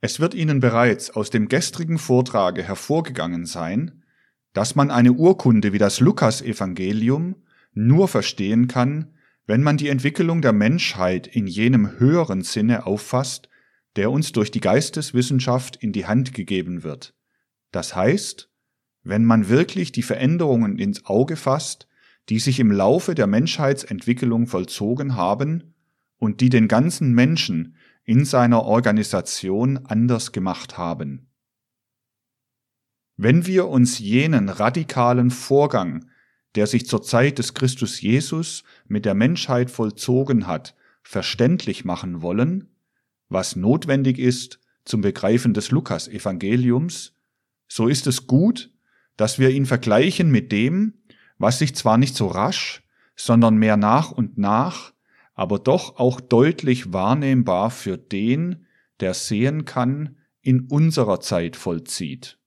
Es wird Ihnen bereits aus dem gestrigen Vortrage hervorgegangen sein, dass man eine Urkunde wie das Lukasevangelium nur verstehen kann, wenn man die Entwicklung der Menschheit in jenem höheren Sinne auffasst, der uns durch die Geisteswissenschaft in die Hand gegeben wird. Das heißt, wenn man wirklich die Veränderungen ins Auge fasst, die sich im Laufe der Menschheitsentwicklung vollzogen haben und die den ganzen Menschen in seiner Organisation anders gemacht haben. Wenn wir uns jenen radikalen Vorgang, der sich zur Zeit des Christus Jesus mit der Menschheit vollzogen hat, verständlich machen wollen, was notwendig ist zum Begreifen des Lukas-Evangeliums, so ist es gut, dass wir ihn vergleichen mit dem, was sich zwar nicht so rasch, sondern mehr nach und nach, aber doch auch deutlich wahrnehmbar für den, der sehen kann, in unserer Zeit vollzieht.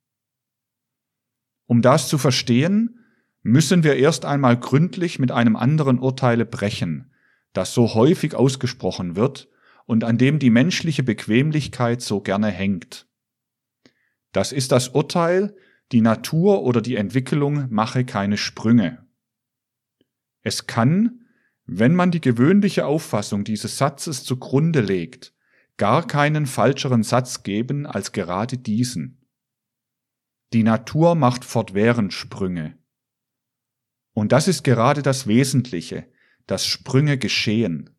Um das zu verstehen, müssen wir erst einmal gründlich mit einem anderen Urteile brechen, das so häufig ausgesprochen wird und an dem die menschliche Bequemlichkeit so gerne hängt. Das ist das Urteil, die Natur oder die Entwicklung mache keine Sprünge. Es kann, wenn man die gewöhnliche Auffassung dieses Satzes zugrunde legt, gar keinen falscheren Satz geben als gerade diesen. Die Natur macht fortwährend Sprünge. Und das ist gerade das Wesentliche, dass Sprünge geschehen.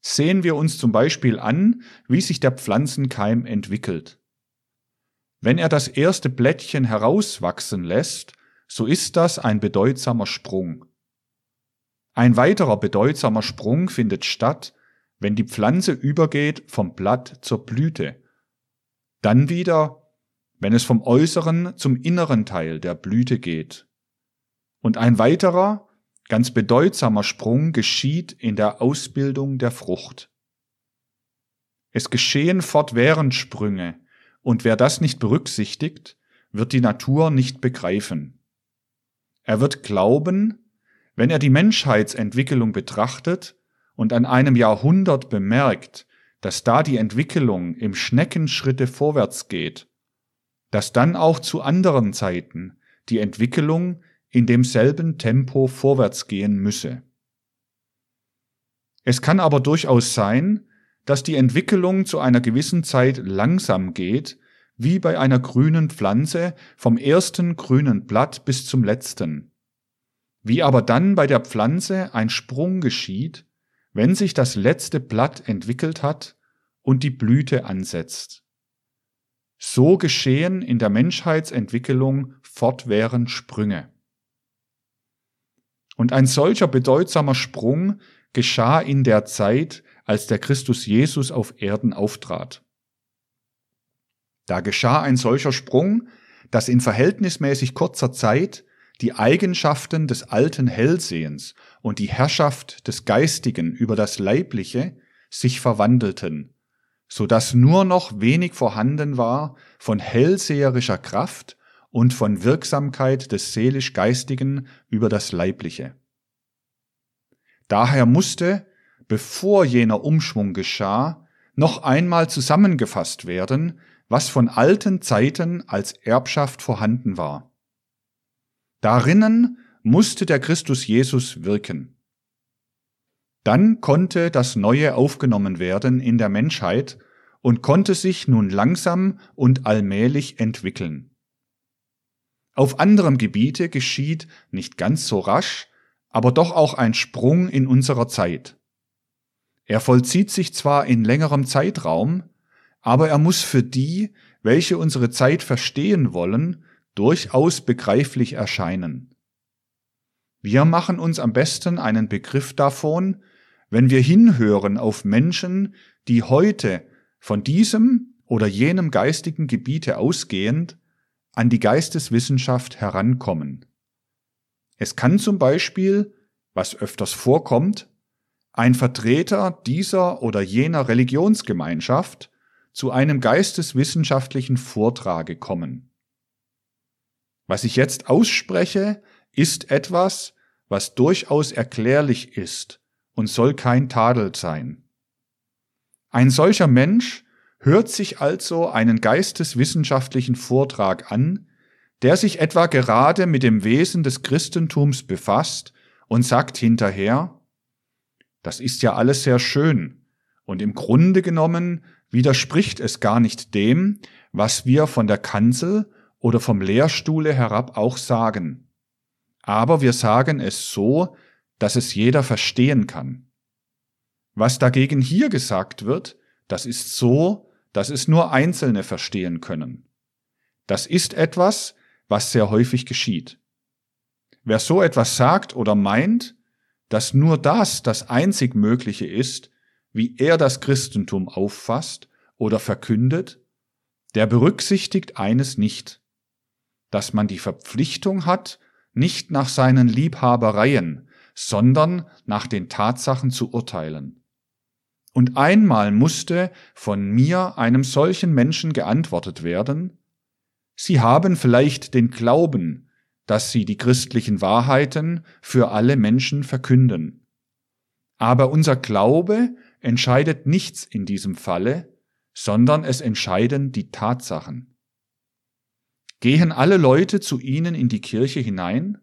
Sehen wir uns zum Beispiel an, wie sich der Pflanzenkeim entwickelt. Wenn er das erste Blättchen herauswachsen lässt, so ist das ein bedeutsamer Sprung. Ein weiterer bedeutsamer Sprung findet statt, wenn die Pflanze übergeht vom Blatt zur Blüte. Dann wieder, wenn es vom äußeren zum inneren Teil der Blüte geht. Und ein weiterer, Ganz bedeutsamer Sprung geschieht in der Ausbildung der Frucht. Es geschehen fortwährend Sprünge, und wer das nicht berücksichtigt, wird die Natur nicht begreifen. Er wird glauben, wenn er die Menschheitsentwicklung betrachtet und an einem Jahrhundert bemerkt, dass da die Entwicklung im Schneckenschritte vorwärts geht, dass dann auch zu anderen Zeiten die Entwicklung in demselben Tempo vorwärts gehen müsse. Es kann aber durchaus sein, dass die Entwicklung zu einer gewissen Zeit langsam geht, wie bei einer grünen Pflanze vom ersten grünen Blatt bis zum letzten. Wie aber dann bei der Pflanze ein Sprung geschieht, wenn sich das letzte Blatt entwickelt hat und die Blüte ansetzt. So geschehen in der Menschheitsentwicklung fortwährend Sprünge. Und ein solcher bedeutsamer Sprung geschah in der Zeit, als der Christus Jesus auf Erden auftrat. Da geschah ein solcher Sprung, dass in verhältnismäßig kurzer Zeit die Eigenschaften des alten Hellsehens und die Herrschaft des Geistigen über das Leibliche sich verwandelten, so dass nur noch wenig vorhanden war von hellseherischer Kraft und von Wirksamkeit des seelisch-geistigen über das Leibliche. Daher musste, bevor jener Umschwung geschah, noch einmal zusammengefasst werden, was von alten Zeiten als Erbschaft vorhanden war. Darinnen musste der Christus Jesus wirken. Dann konnte das Neue aufgenommen werden in der Menschheit und konnte sich nun langsam und allmählich entwickeln. Auf anderem Gebiete geschieht nicht ganz so rasch, aber doch auch ein Sprung in unserer Zeit. Er vollzieht sich zwar in längerem Zeitraum, aber er muss für die, welche unsere Zeit verstehen wollen, durchaus begreiflich erscheinen. Wir machen uns am besten einen Begriff davon, wenn wir hinhören auf Menschen, die heute von diesem oder jenem geistigen Gebiete ausgehend an die Geisteswissenschaft herankommen. Es kann zum Beispiel, was öfters vorkommt, ein Vertreter dieser oder jener Religionsgemeinschaft zu einem geisteswissenschaftlichen Vortrage kommen. Was ich jetzt ausspreche, ist etwas, was durchaus erklärlich ist und soll kein Tadel sein. Ein solcher Mensch hört sich also einen geisteswissenschaftlichen Vortrag an, der sich etwa gerade mit dem Wesen des Christentums befasst und sagt hinterher, das ist ja alles sehr schön, und im Grunde genommen widerspricht es gar nicht dem, was wir von der Kanzel oder vom Lehrstuhle herab auch sagen. Aber wir sagen es so, dass es jeder verstehen kann. Was dagegen hier gesagt wird, das ist so, dass es nur Einzelne verstehen können. Das ist etwas, was sehr häufig geschieht. Wer so etwas sagt oder meint, dass nur das das einzig Mögliche ist, wie er das Christentum auffasst oder verkündet, der berücksichtigt eines nicht, dass man die Verpflichtung hat, nicht nach seinen Liebhabereien, sondern nach den Tatsachen zu urteilen. Und einmal musste von mir einem solchen Menschen geantwortet werden, Sie haben vielleicht den Glauben, dass Sie die christlichen Wahrheiten für alle Menschen verkünden. Aber unser Glaube entscheidet nichts in diesem Falle, sondern es entscheiden die Tatsachen. Gehen alle Leute zu Ihnen in die Kirche hinein?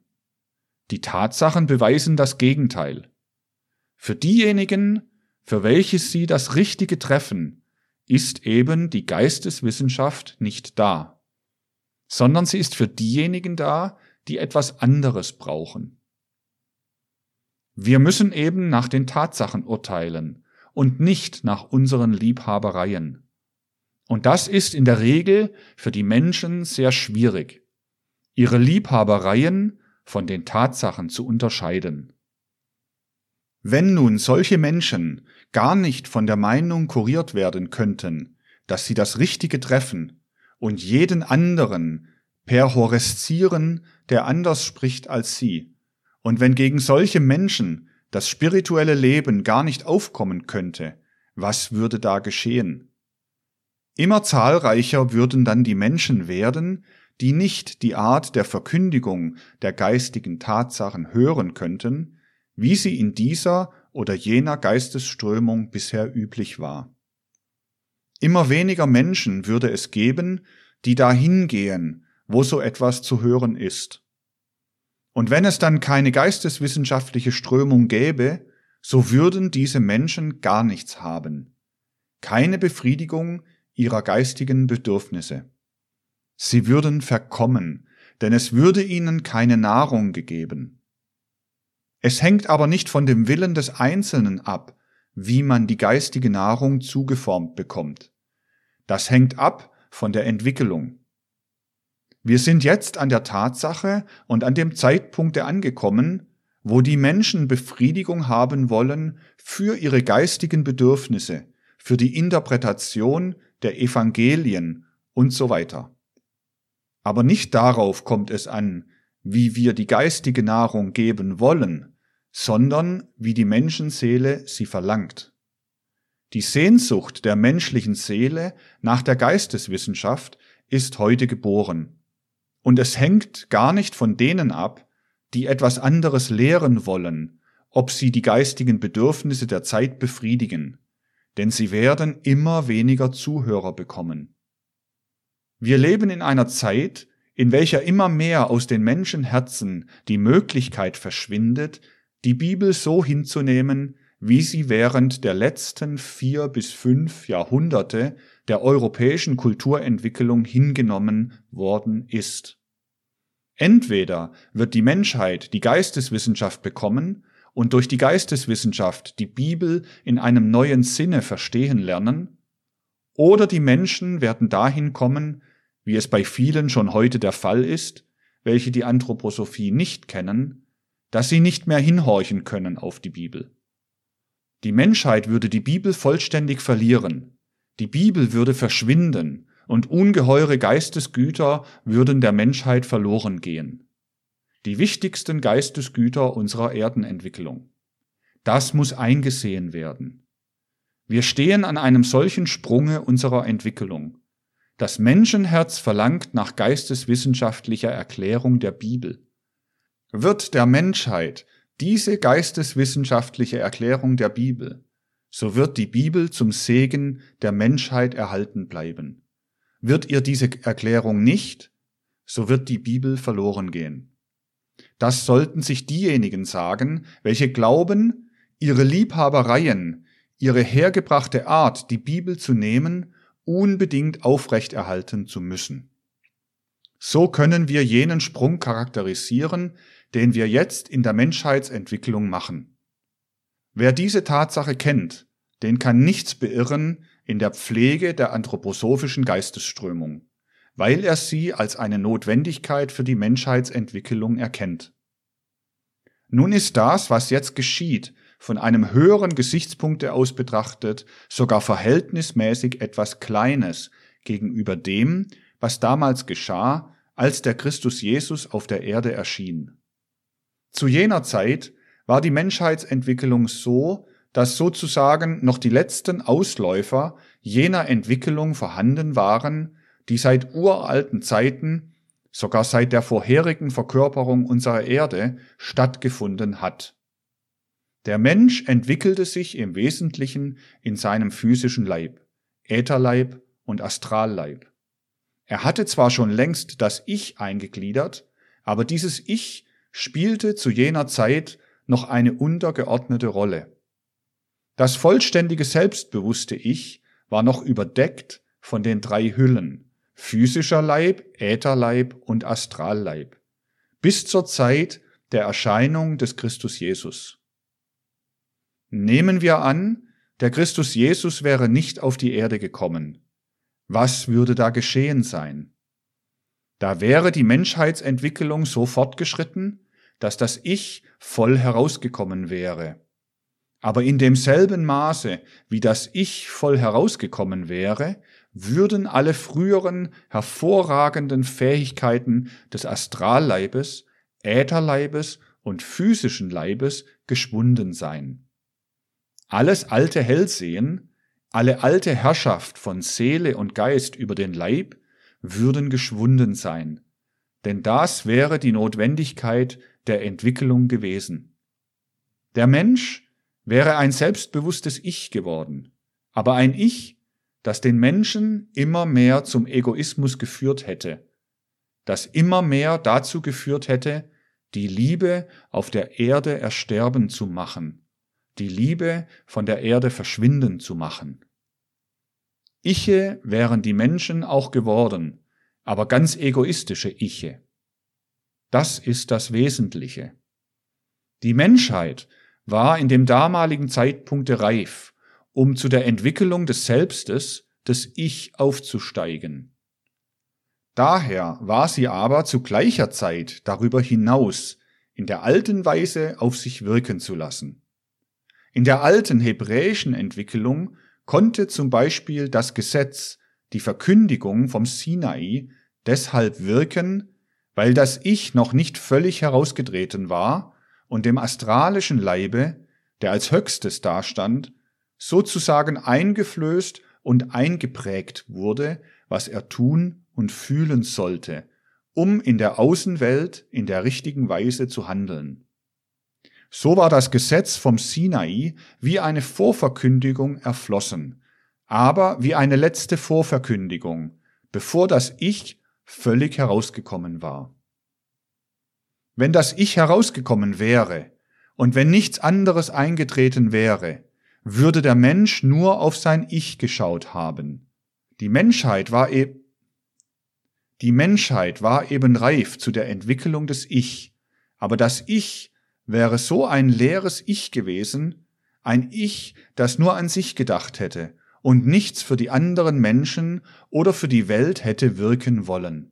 Die Tatsachen beweisen das Gegenteil. Für diejenigen, für welche Sie das Richtige treffen, ist eben die Geisteswissenschaft nicht da sondern sie ist für diejenigen da, die etwas anderes brauchen. Wir müssen eben nach den Tatsachen urteilen und nicht nach unseren Liebhabereien. Und das ist in der Regel für die Menschen sehr schwierig, ihre Liebhabereien von den Tatsachen zu unterscheiden. Wenn nun solche Menschen gar nicht von der Meinung kuriert werden könnten, dass sie das Richtige treffen und jeden anderen perhoreszieren, der anders spricht als sie. Und wenn gegen solche Menschen das spirituelle Leben gar nicht aufkommen könnte, was würde da geschehen? Immer zahlreicher würden dann die Menschen werden, die nicht die Art der Verkündigung der geistigen Tatsachen hören könnten, wie sie in dieser oder jener Geistesströmung bisher üblich war. Immer weniger Menschen würde es geben, die dahin gehen, wo so etwas zu hören ist. Und wenn es dann keine geisteswissenschaftliche Strömung gäbe, so würden diese Menschen gar nichts haben. Keine Befriedigung ihrer geistigen Bedürfnisse. Sie würden verkommen, denn es würde ihnen keine Nahrung gegeben. Es hängt aber nicht von dem Willen des Einzelnen ab, wie man die geistige Nahrung zugeformt bekommt. Das hängt ab von der Entwicklung. Wir sind jetzt an der Tatsache und an dem Zeitpunkt angekommen, wo die Menschen Befriedigung haben wollen für ihre geistigen Bedürfnisse, für die Interpretation der Evangelien und so weiter. Aber nicht darauf kommt es an, wie wir die geistige Nahrung geben wollen, sondern wie die Menschenseele sie verlangt. Die Sehnsucht der menschlichen Seele nach der Geisteswissenschaft ist heute geboren. Und es hängt gar nicht von denen ab, die etwas anderes lehren wollen, ob sie die geistigen Bedürfnisse der Zeit befriedigen, denn sie werden immer weniger Zuhörer bekommen. Wir leben in einer Zeit, in welcher immer mehr aus den Menschenherzen die Möglichkeit verschwindet, die Bibel so hinzunehmen, wie sie während der letzten vier bis fünf Jahrhunderte der europäischen Kulturentwicklung hingenommen worden ist. Entweder wird die Menschheit die Geisteswissenschaft bekommen und durch die Geisteswissenschaft die Bibel in einem neuen Sinne verstehen lernen, oder die Menschen werden dahin kommen, wie es bei vielen schon heute der Fall ist, welche die Anthroposophie nicht kennen, dass sie nicht mehr hinhorchen können auf die Bibel. Die Menschheit würde die Bibel vollständig verlieren, die Bibel würde verschwinden und ungeheure Geistesgüter würden der Menschheit verloren gehen. Die wichtigsten Geistesgüter unserer Erdenentwicklung. Das muss eingesehen werden. Wir stehen an einem solchen Sprunge unserer Entwicklung. Das Menschenherz verlangt nach geisteswissenschaftlicher Erklärung der Bibel. Wird der Menschheit diese geisteswissenschaftliche Erklärung der Bibel so wird die Bibel zum Segen der Menschheit erhalten bleiben. Wird ihr diese Erklärung nicht, so wird die Bibel verloren gehen. Das sollten sich diejenigen sagen, welche glauben, ihre Liebhabereien, ihre hergebrachte Art, die Bibel zu nehmen, unbedingt aufrechterhalten zu müssen. So können wir jenen Sprung charakterisieren, den wir jetzt in der Menschheitsentwicklung machen. Wer diese Tatsache kennt, den kann nichts beirren in der Pflege der anthroposophischen Geistesströmung, weil er sie als eine Notwendigkeit für die Menschheitsentwicklung erkennt. Nun ist das, was jetzt geschieht, von einem höheren Gesichtspunkte aus betrachtet, sogar verhältnismäßig etwas Kleines gegenüber dem, was damals geschah, als der Christus Jesus auf der Erde erschien. Zu jener Zeit war die Menschheitsentwicklung so, dass sozusagen noch die letzten Ausläufer jener Entwicklung vorhanden waren, die seit uralten Zeiten, sogar seit der vorherigen Verkörperung unserer Erde, stattgefunden hat. Der Mensch entwickelte sich im Wesentlichen in seinem physischen Leib, Ätherleib und Astralleib. Er hatte zwar schon längst das Ich eingegliedert, aber dieses Ich spielte zu jener Zeit noch eine untergeordnete Rolle. Das vollständige selbstbewusste Ich war noch überdeckt von den drei Hüllen physischer Leib, Ätherleib und Astralleib bis zur Zeit der Erscheinung des Christus Jesus. Nehmen wir an, der Christus Jesus wäre nicht auf die Erde gekommen. Was würde da geschehen sein? Da wäre die Menschheitsentwicklung so fortgeschritten, dass das Ich voll herausgekommen wäre. Aber in demselben Maße, wie das Ich voll herausgekommen wäre, würden alle früheren hervorragenden Fähigkeiten des Astralleibes, Ätherleibes und physischen Leibes geschwunden sein. Alles alte Hellsehen, alle alte Herrschaft von Seele und Geist über den Leib würden geschwunden sein, denn das wäre die Notwendigkeit der Entwicklung gewesen. Der Mensch wäre ein selbstbewusstes Ich geworden, aber ein Ich, das den Menschen immer mehr zum Egoismus geführt hätte, das immer mehr dazu geführt hätte, die Liebe auf der Erde ersterben zu machen die Liebe von der Erde verschwinden zu machen. Iche wären die Menschen auch geworden, aber ganz egoistische Iche. Das ist das Wesentliche. Die Menschheit war in dem damaligen Zeitpunkt reif, um zu der Entwicklung des Selbstes, des Ich aufzusteigen. Daher war sie aber zu gleicher Zeit darüber hinaus, in der alten Weise auf sich wirken zu lassen. In der alten hebräischen Entwicklung konnte zum Beispiel das Gesetz, die Verkündigung vom Sinai, deshalb wirken, weil das Ich noch nicht völlig herausgetreten war und dem astralischen Leibe, der als höchstes dastand, sozusagen eingeflößt und eingeprägt wurde, was er tun und fühlen sollte, um in der Außenwelt in der richtigen Weise zu handeln. So war das Gesetz vom Sinai wie eine Vorverkündigung erflossen, aber wie eine letzte Vorverkündigung, bevor das Ich völlig herausgekommen war. Wenn das Ich herausgekommen wäre und wenn nichts anderes eingetreten wäre, würde der Mensch nur auf sein Ich geschaut haben. Die Menschheit war e die Menschheit war eben reif zu der Entwicklung des Ich, aber das Ich wäre so ein leeres Ich gewesen, ein Ich, das nur an sich gedacht hätte und nichts für die anderen Menschen oder für die Welt hätte wirken wollen.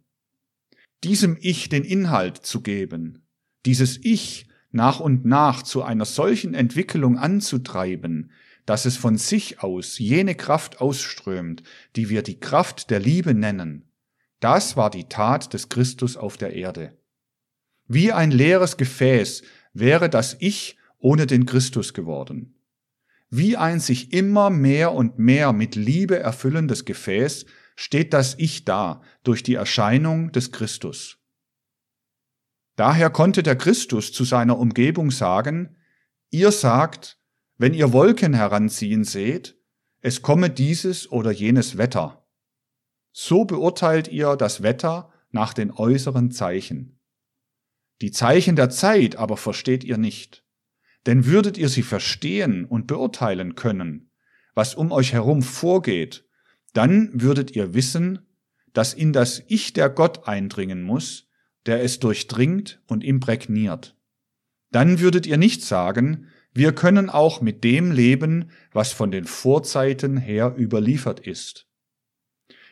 Diesem Ich den Inhalt zu geben, dieses Ich nach und nach zu einer solchen Entwicklung anzutreiben, dass es von sich aus jene Kraft ausströmt, die wir die Kraft der Liebe nennen, das war die Tat des Christus auf der Erde. Wie ein leeres Gefäß wäre das Ich ohne den Christus geworden. Wie ein sich immer mehr und mehr mit Liebe erfüllendes Gefäß steht das Ich da durch die Erscheinung des Christus. Daher konnte der Christus zu seiner Umgebung sagen, ihr sagt, wenn ihr Wolken heranziehen seht, es komme dieses oder jenes Wetter. So beurteilt ihr das Wetter nach den äußeren Zeichen. Die Zeichen der Zeit aber versteht ihr nicht. Denn würdet ihr sie verstehen und beurteilen können, was um euch herum vorgeht, dann würdet ihr wissen, dass in das Ich der Gott eindringen muss, der es durchdringt und imprägniert. Dann würdet ihr nicht sagen, wir können auch mit dem leben, was von den Vorzeiten her überliefert ist.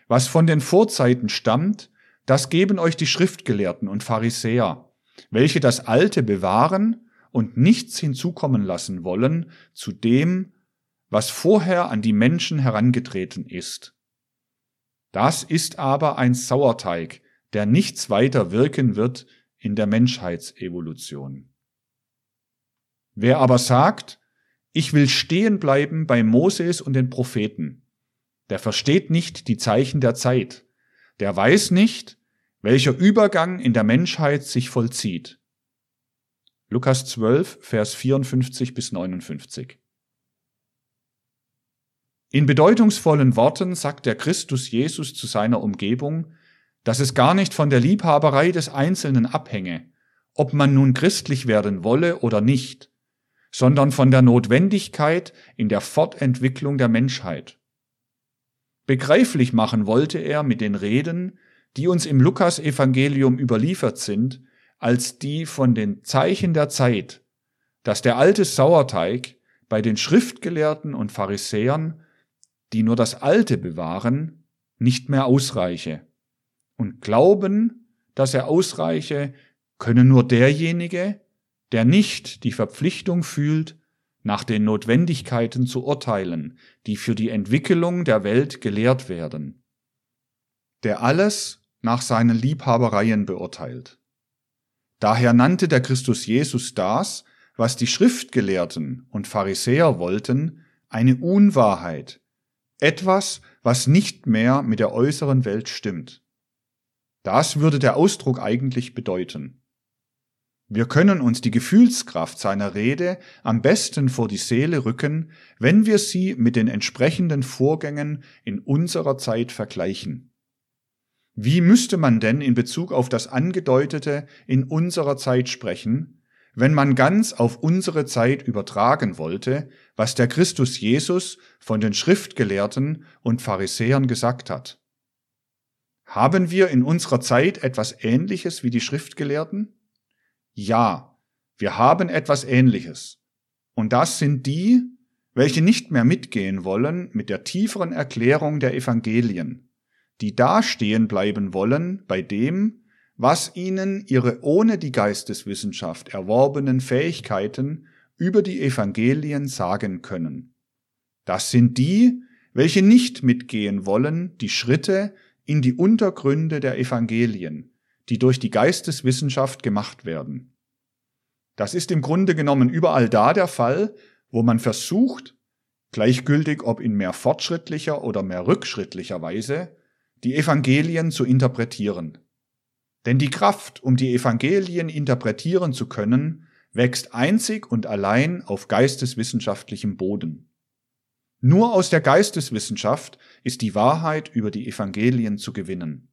Was von den Vorzeiten stammt, das geben euch die Schriftgelehrten und Pharisäer, welche das Alte bewahren und nichts hinzukommen lassen wollen zu dem, was vorher an die Menschen herangetreten ist. Das ist aber ein Sauerteig, der nichts weiter wirken wird in der Menschheitsevolution. Wer aber sagt, ich will stehen bleiben bei Moses und den Propheten, der versteht nicht die Zeichen der Zeit, der weiß nicht, welcher Übergang in der Menschheit sich vollzieht. Lukas 12, Vers 54 bis 59. In bedeutungsvollen Worten sagt der Christus Jesus zu seiner Umgebung, dass es gar nicht von der Liebhaberei des Einzelnen abhänge, ob man nun christlich werden wolle oder nicht, sondern von der Notwendigkeit in der Fortentwicklung der Menschheit. Begreiflich machen wollte er mit den Reden, die uns im Lukas-Evangelium überliefert sind, als die von den Zeichen der Zeit, dass der alte Sauerteig bei den Schriftgelehrten und Pharisäern, die nur das Alte bewahren, nicht mehr ausreiche. Und glauben, dass er ausreiche, könne nur derjenige, der nicht die Verpflichtung fühlt, nach den Notwendigkeiten zu urteilen, die für die Entwicklung der Welt gelehrt werden, der alles nach seinen Liebhabereien beurteilt. Daher nannte der Christus Jesus das, was die Schriftgelehrten und Pharisäer wollten, eine Unwahrheit, etwas, was nicht mehr mit der äußeren Welt stimmt. Das würde der Ausdruck eigentlich bedeuten. Wir können uns die Gefühlskraft seiner Rede am besten vor die Seele rücken, wenn wir sie mit den entsprechenden Vorgängen in unserer Zeit vergleichen. Wie müsste man denn in Bezug auf das Angedeutete in unserer Zeit sprechen, wenn man ganz auf unsere Zeit übertragen wollte, was der Christus Jesus von den Schriftgelehrten und Pharisäern gesagt hat? Haben wir in unserer Zeit etwas Ähnliches wie die Schriftgelehrten? Ja, wir haben etwas Ähnliches. Und das sind die, welche nicht mehr mitgehen wollen mit der tieferen Erklärung der Evangelien, die dastehen bleiben wollen bei dem, was ihnen ihre ohne die Geisteswissenschaft erworbenen Fähigkeiten über die Evangelien sagen können. Das sind die, welche nicht mitgehen wollen, die Schritte in die Untergründe der Evangelien, die durch die Geisteswissenschaft gemacht werden. Das ist im Grunde genommen überall da der Fall, wo man versucht, gleichgültig ob in mehr fortschrittlicher oder mehr rückschrittlicher Weise, die Evangelien zu interpretieren. Denn die Kraft, um die Evangelien interpretieren zu können, wächst einzig und allein auf geisteswissenschaftlichem Boden. Nur aus der Geisteswissenschaft ist die Wahrheit über die Evangelien zu gewinnen.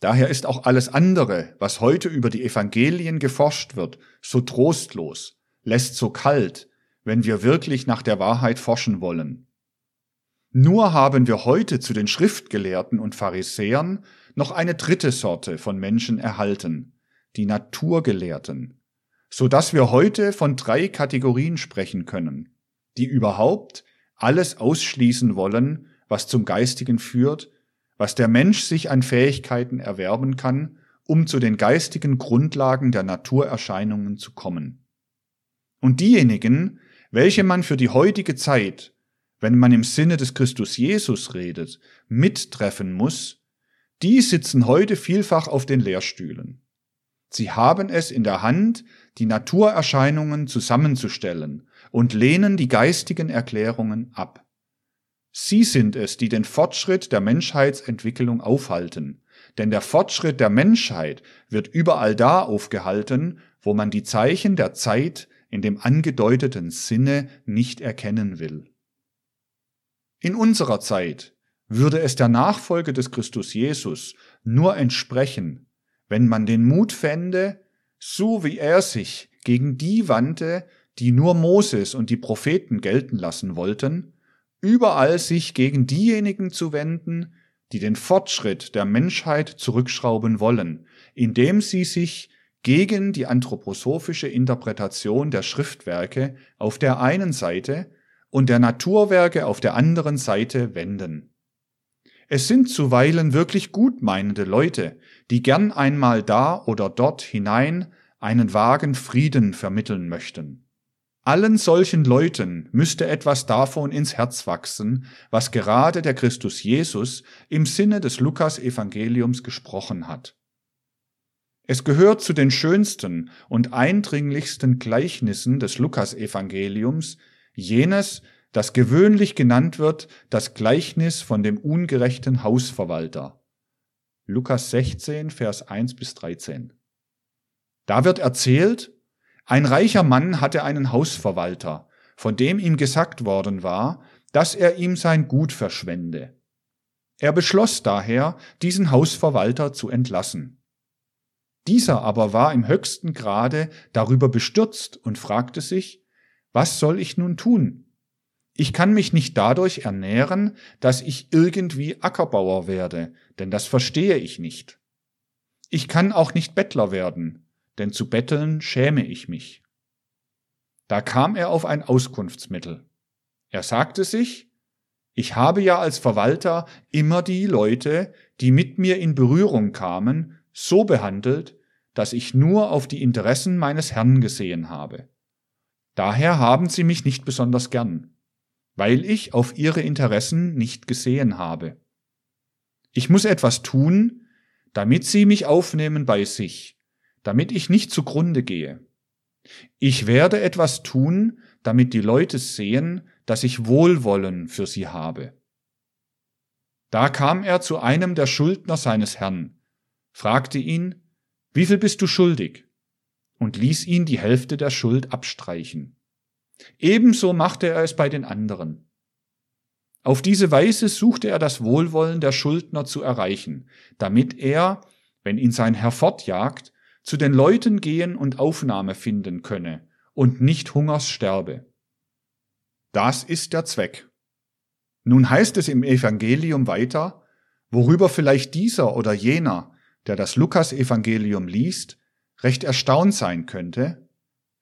Daher ist auch alles andere, was heute über die Evangelien geforscht wird, so trostlos, lässt so kalt, wenn wir wirklich nach der Wahrheit forschen wollen. Nur haben wir heute zu den Schriftgelehrten und Pharisäern noch eine dritte Sorte von Menschen erhalten, die Naturgelehrten, so dass wir heute von drei Kategorien sprechen können, die überhaupt alles ausschließen wollen, was zum Geistigen führt was der Mensch sich an Fähigkeiten erwerben kann, um zu den geistigen Grundlagen der Naturerscheinungen zu kommen. Und diejenigen, welche man für die heutige Zeit, wenn man im Sinne des Christus Jesus redet, mittreffen muss, die sitzen heute vielfach auf den Lehrstühlen. Sie haben es in der Hand, die Naturerscheinungen zusammenzustellen und lehnen die geistigen Erklärungen ab. Sie sind es, die den Fortschritt der Menschheitsentwicklung aufhalten. Denn der Fortschritt der Menschheit wird überall da aufgehalten, wo man die Zeichen der Zeit in dem angedeuteten Sinne nicht erkennen will. In unserer Zeit würde es der Nachfolge des Christus Jesus nur entsprechen, wenn man den Mut fände, so wie er sich gegen die wandte, die nur Moses und die Propheten gelten lassen wollten, überall sich gegen diejenigen zu wenden, die den Fortschritt der Menschheit zurückschrauben wollen, indem sie sich gegen die anthroposophische Interpretation der Schriftwerke auf der einen Seite und der Naturwerke auf der anderen Seite wenden. Es sind zuweilen wirklich gutmeinende Leute, die gern einmal da oder dort hinein einen vagen Frieden vermitteln möchten. Allen solchen Leuten müsste etwas davon ins Herz wachsen, was gerade der Christus Jesus im Sinne des Lukas Evangeliums gesprochen hat. Es gehört zu den schönsten und eindringlichsten Gleichnissen des Lukas Evangeliums jenes, das gewöhnlich genannt wird das Gleichnis von dem ungerechten Hausverwalter. Lukas 16, Vers 1 bis 13. Da wird erzählt, ein reicher Mann hatte einen Hausverwalter, von dem ihm gesagt worden war, dass er ihm sein Gut verschwende. Er beschloss daher, diesen Hausverwalter zu entlassen. Dieser aber war im höchsten Grade darüber bestürzt und fragte sich, was soll ich nun tun? Ich kann mich nicht dadurch ernähren, dass ich irgendwie Ackerbauer werde, denn das verstehe ich nicht. Ich kann auch nicht Bettler werden, denn zu betteln schäme ich mich. Da kam er auf ein Auskunftsmittel. Er sagte sich, ich habe ja als Verwalter immer die Leute, die mit mir in Berührung kamen, so behandelt, dass ich nur auf die Interessen meines Herrn gesehen habe. Daher haben sie mich nicht besonders gern, weil ich auf ihre Interessen nicht gesehen habe. Ich muss etwas tun, damit sie mich aufnehmen bei sich, damit ich nicht zugrunde gehe. Ich werde etwas tun, damit die Leute sehen, dass ich Wohlwollen für sie habe. Da kam er zu einem der Schuldner seines Herrn, fragte ihn, wie viel bist du schuldig? und ließ ihn die Hälfte der Schuld abstreichen. Ebenso machte er es bei den anderen. Auf diese Weise suchte er das Wohlwollen der Schuldner zu erreichen, damit er, wenn ihn sein Herr fortjagt, zu den Leuten gehen und Aufnahme finden könne und nicht Hungers sterbe. Das ist der Zweck. Nun heißt es im Evangelium weiter, worüber vielleicht dieser oder jener, der das Lukas-Evangelium liest, recht erstaunt sein könnte.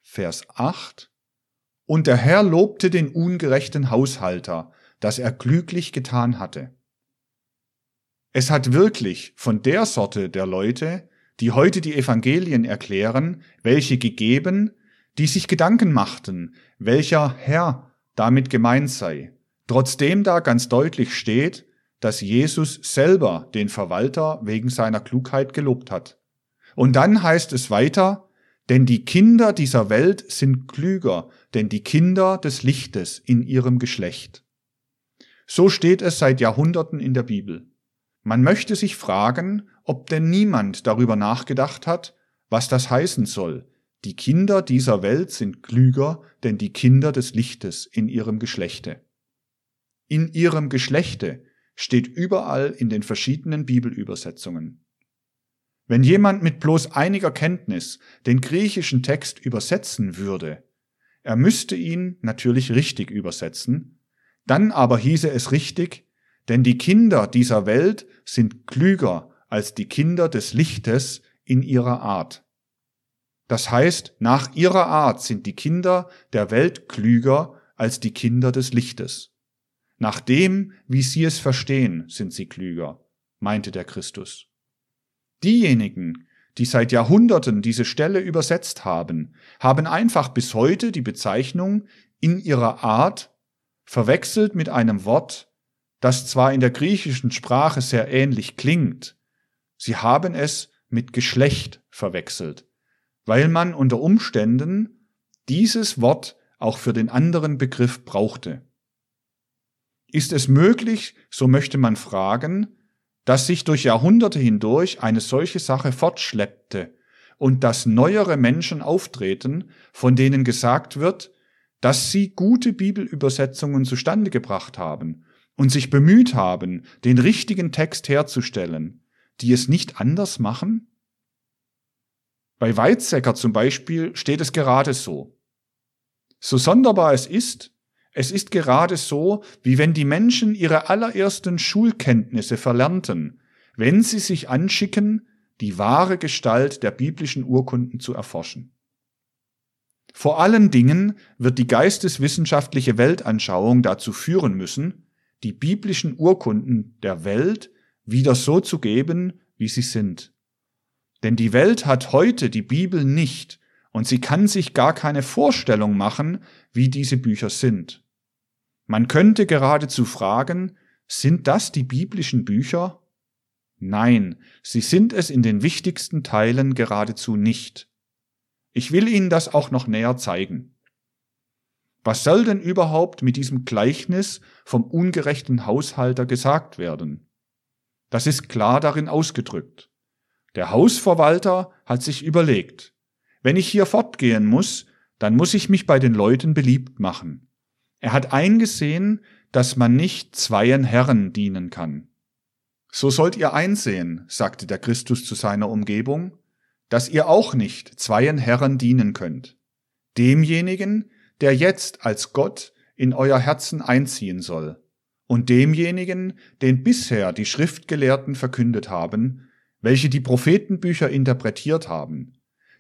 Vers 8. Und der Herr lobte den ungerechten Haushalter, dass er klüglich getan hatte. Es hat wirklich von der Sorte der Leute, die heute die Evangelien erklären, welche gegeben, die sich Gedanken machten, welcher Herr damit gemeint sei, trotzdem da ganz deutlich steht, dass Jesus selber den Verwalter wegen seiner Klugheit gelobt hat. Und dann heißt es weiter, denn die Kinder dieser Welt sind klüger, denn die Kinder des Lichtes in ihrem Geschlecht. So steht es seit Jahrhunderten in der Bibel. Man möchte sich fragen, ob denn niemand darüber nachgedacht hat, was das heißen soll. Die Kinder dieser Welt sind klüger, denn die Kinder des Lichtes in ihrem Geschlechte. In ihrem Geschlechte steht überall in den verschiedenen Bibelübersetzungen. Wenn jemand mit bloß einiger Kenntnis den griechischen Text übersetzen würde, er müsste ihn natürlich richtig übersetzen, dann aber hieße es richtig, denn die Kinder dieser Welt sind klüger als die Kinder des Lichtes in ihrer Art. Das heißt, nach ihrer Art sind die Kinder der Welt klüger als die Kinder des Lichtes. Nach dem, wie sie es verstehen, sind sie klüger, meinte der Christus. Diejenigen, die seit Jahrhunderten diese Stelle übersetzt haben, haben einfach bis heute die Bezeichnung in ihrer Art verwechselt mit einem Wort, das zwar in der griechischen Sprache sehr ähnlich klingt, sie haben es mit Geschlecht verwechselt, weil man unter Umständen dieses Wort auch für den anderen Begriff brauchte. Ist es möglich, so möchte man fragen, dass sich durch Jahrhunderte hindurch eine solche Sache fortschleppte und dass neuere Menschen auftreten, von denen gesagt wird, dass sie gute Bibelübersetzungen zustande gebracht haben und sich bemüht haben, den richtigen Text herzustellen, die es nicht anders machen? Bei Weizsäcker zum Beispiel steht es gerade so. So sonderbar es ist, es ist gerade so, wie wenn die Menschen ihre allerersten Schulkenntnisse verlernten, wenn sie sich anschicken, die wahre Gestalt der biblischen Urkunden zu erforschen. Vor allen Dingen wird die geisteswissenschaftliche Weltanschauung dazu führen müssen, die biblischen Urkunden der Welt wieder so zu geben, wie sie sind. Denn die Welt hat heute die Bibel nicht und sie kann sich gar keine Vorstellung machen, wie diese Bücher sind. Man könnte geradezu fragen, sind das die biblischen Bücher? Nein, sie sind es in den wichtigsten Teilen geradezu nicht. Ich will Ihnen das auch noch näher zeigen. Was soll denn überhaupt mit diesem Gleichnis vom ungerechten Haushalter gesagt werden? Das ist klar darin ausgedrückt. Der Hausverwalter hat sich überlegt, wenn ich hier fortgehen muss, dann muss ich mich bei den Leuten beliebt machen. Er hat eingesehen, dass man nicht zweien Herren dienen kann. So sollt ihr einsehen, sagte der Christus zu seiner Umgebung, dass ihr auch nicht zweien Herren dienen könnt. Demjenigen, der jetzt als Gott in euer Herzen einziehen soll, und demjenigen, den bisher die Schriftgelehrten verkündet haben, welche die Prophetenbücher interpretiert haben.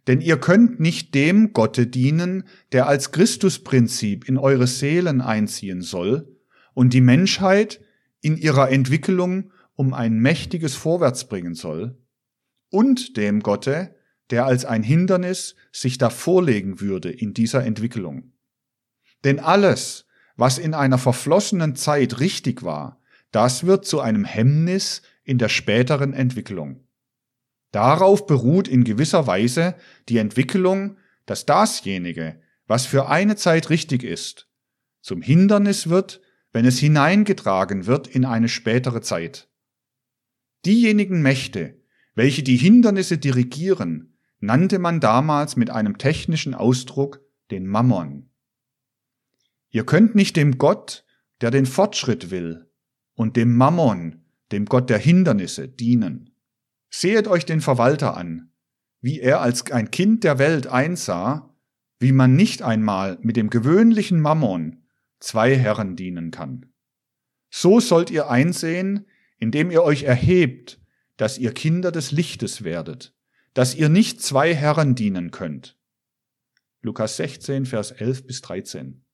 Denn ihr könnt nicht dem Gotte dienen, der als Christusprinzip in eure Seelen einziehen soll und die Menschheit in ihrer Entwicklung um ein mächtiges Vorwärts bringen soll, und dem Gotte, der als ein Hindernis sich davorlegen würde in dieser Entwicklung. Denn alles, was in einer verflossenen Zeit richtig war, das wird zu einem Hemmnis in der späteren Entwicklung. Darauf beruht in gewisser Weise die Entwicklung, dass dasjenige, was für eine Zeit richtig ist, zum Hindernis wird, wenn es hineingetragen wird in eine spätere Zeit. Diejenigen Mächte, welche die Hindernisse dirigieren, nannte man damals mit einem technischen Ausdruck den Mammon. Ihr könnt nicht dem Gott, der den Fortschritt will, und dem Mammon, dem Gott der Hindernisse, dienen. Sehet euch den Verwalter an, wie er als ein Kind der Welt einsah, wie man nicht einmal mit dem gewöhnlichen Mammon zwei Herren dienen kann. So sollt ihr einsehen, indem ihr euch erhebt, dass ihr Kinder des Lichtes werdet, dass ihr nicht zwei Herren dienen könnt. Lukas 16, Vers 11 bis 13.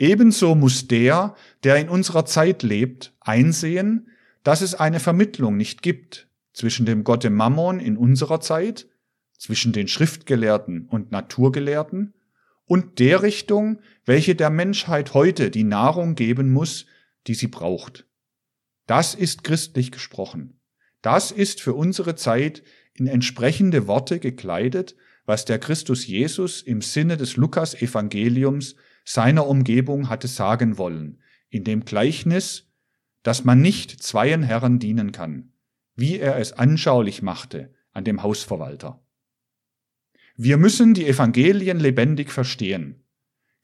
Ebenso muss der, der in unserer Zeit lebt, einsehen, dass es eine Vermittlung nicht gibt zwischen dem Gott dem Mammon in unserer Zeit, zwischen den Schriftgelehrten und Naturgelehrten und der Richtung, welche der Menschheit heute die Nahrung geben muss, die sie braucht. Das ist christlich gesprochen. Das ist für unsere Zeit in entsprechende Worte gekleidet, was der Christus Jesus im Sinne des Lukas Evangeliums seiner Umgebung hatte sagen wollen, in dem Gleichnis, dass man nicht zweien Herren dienen kann, wie er es anschaulich machte an dem Hausverwalter. Wir müssen die Evangelien lebendig verstehen.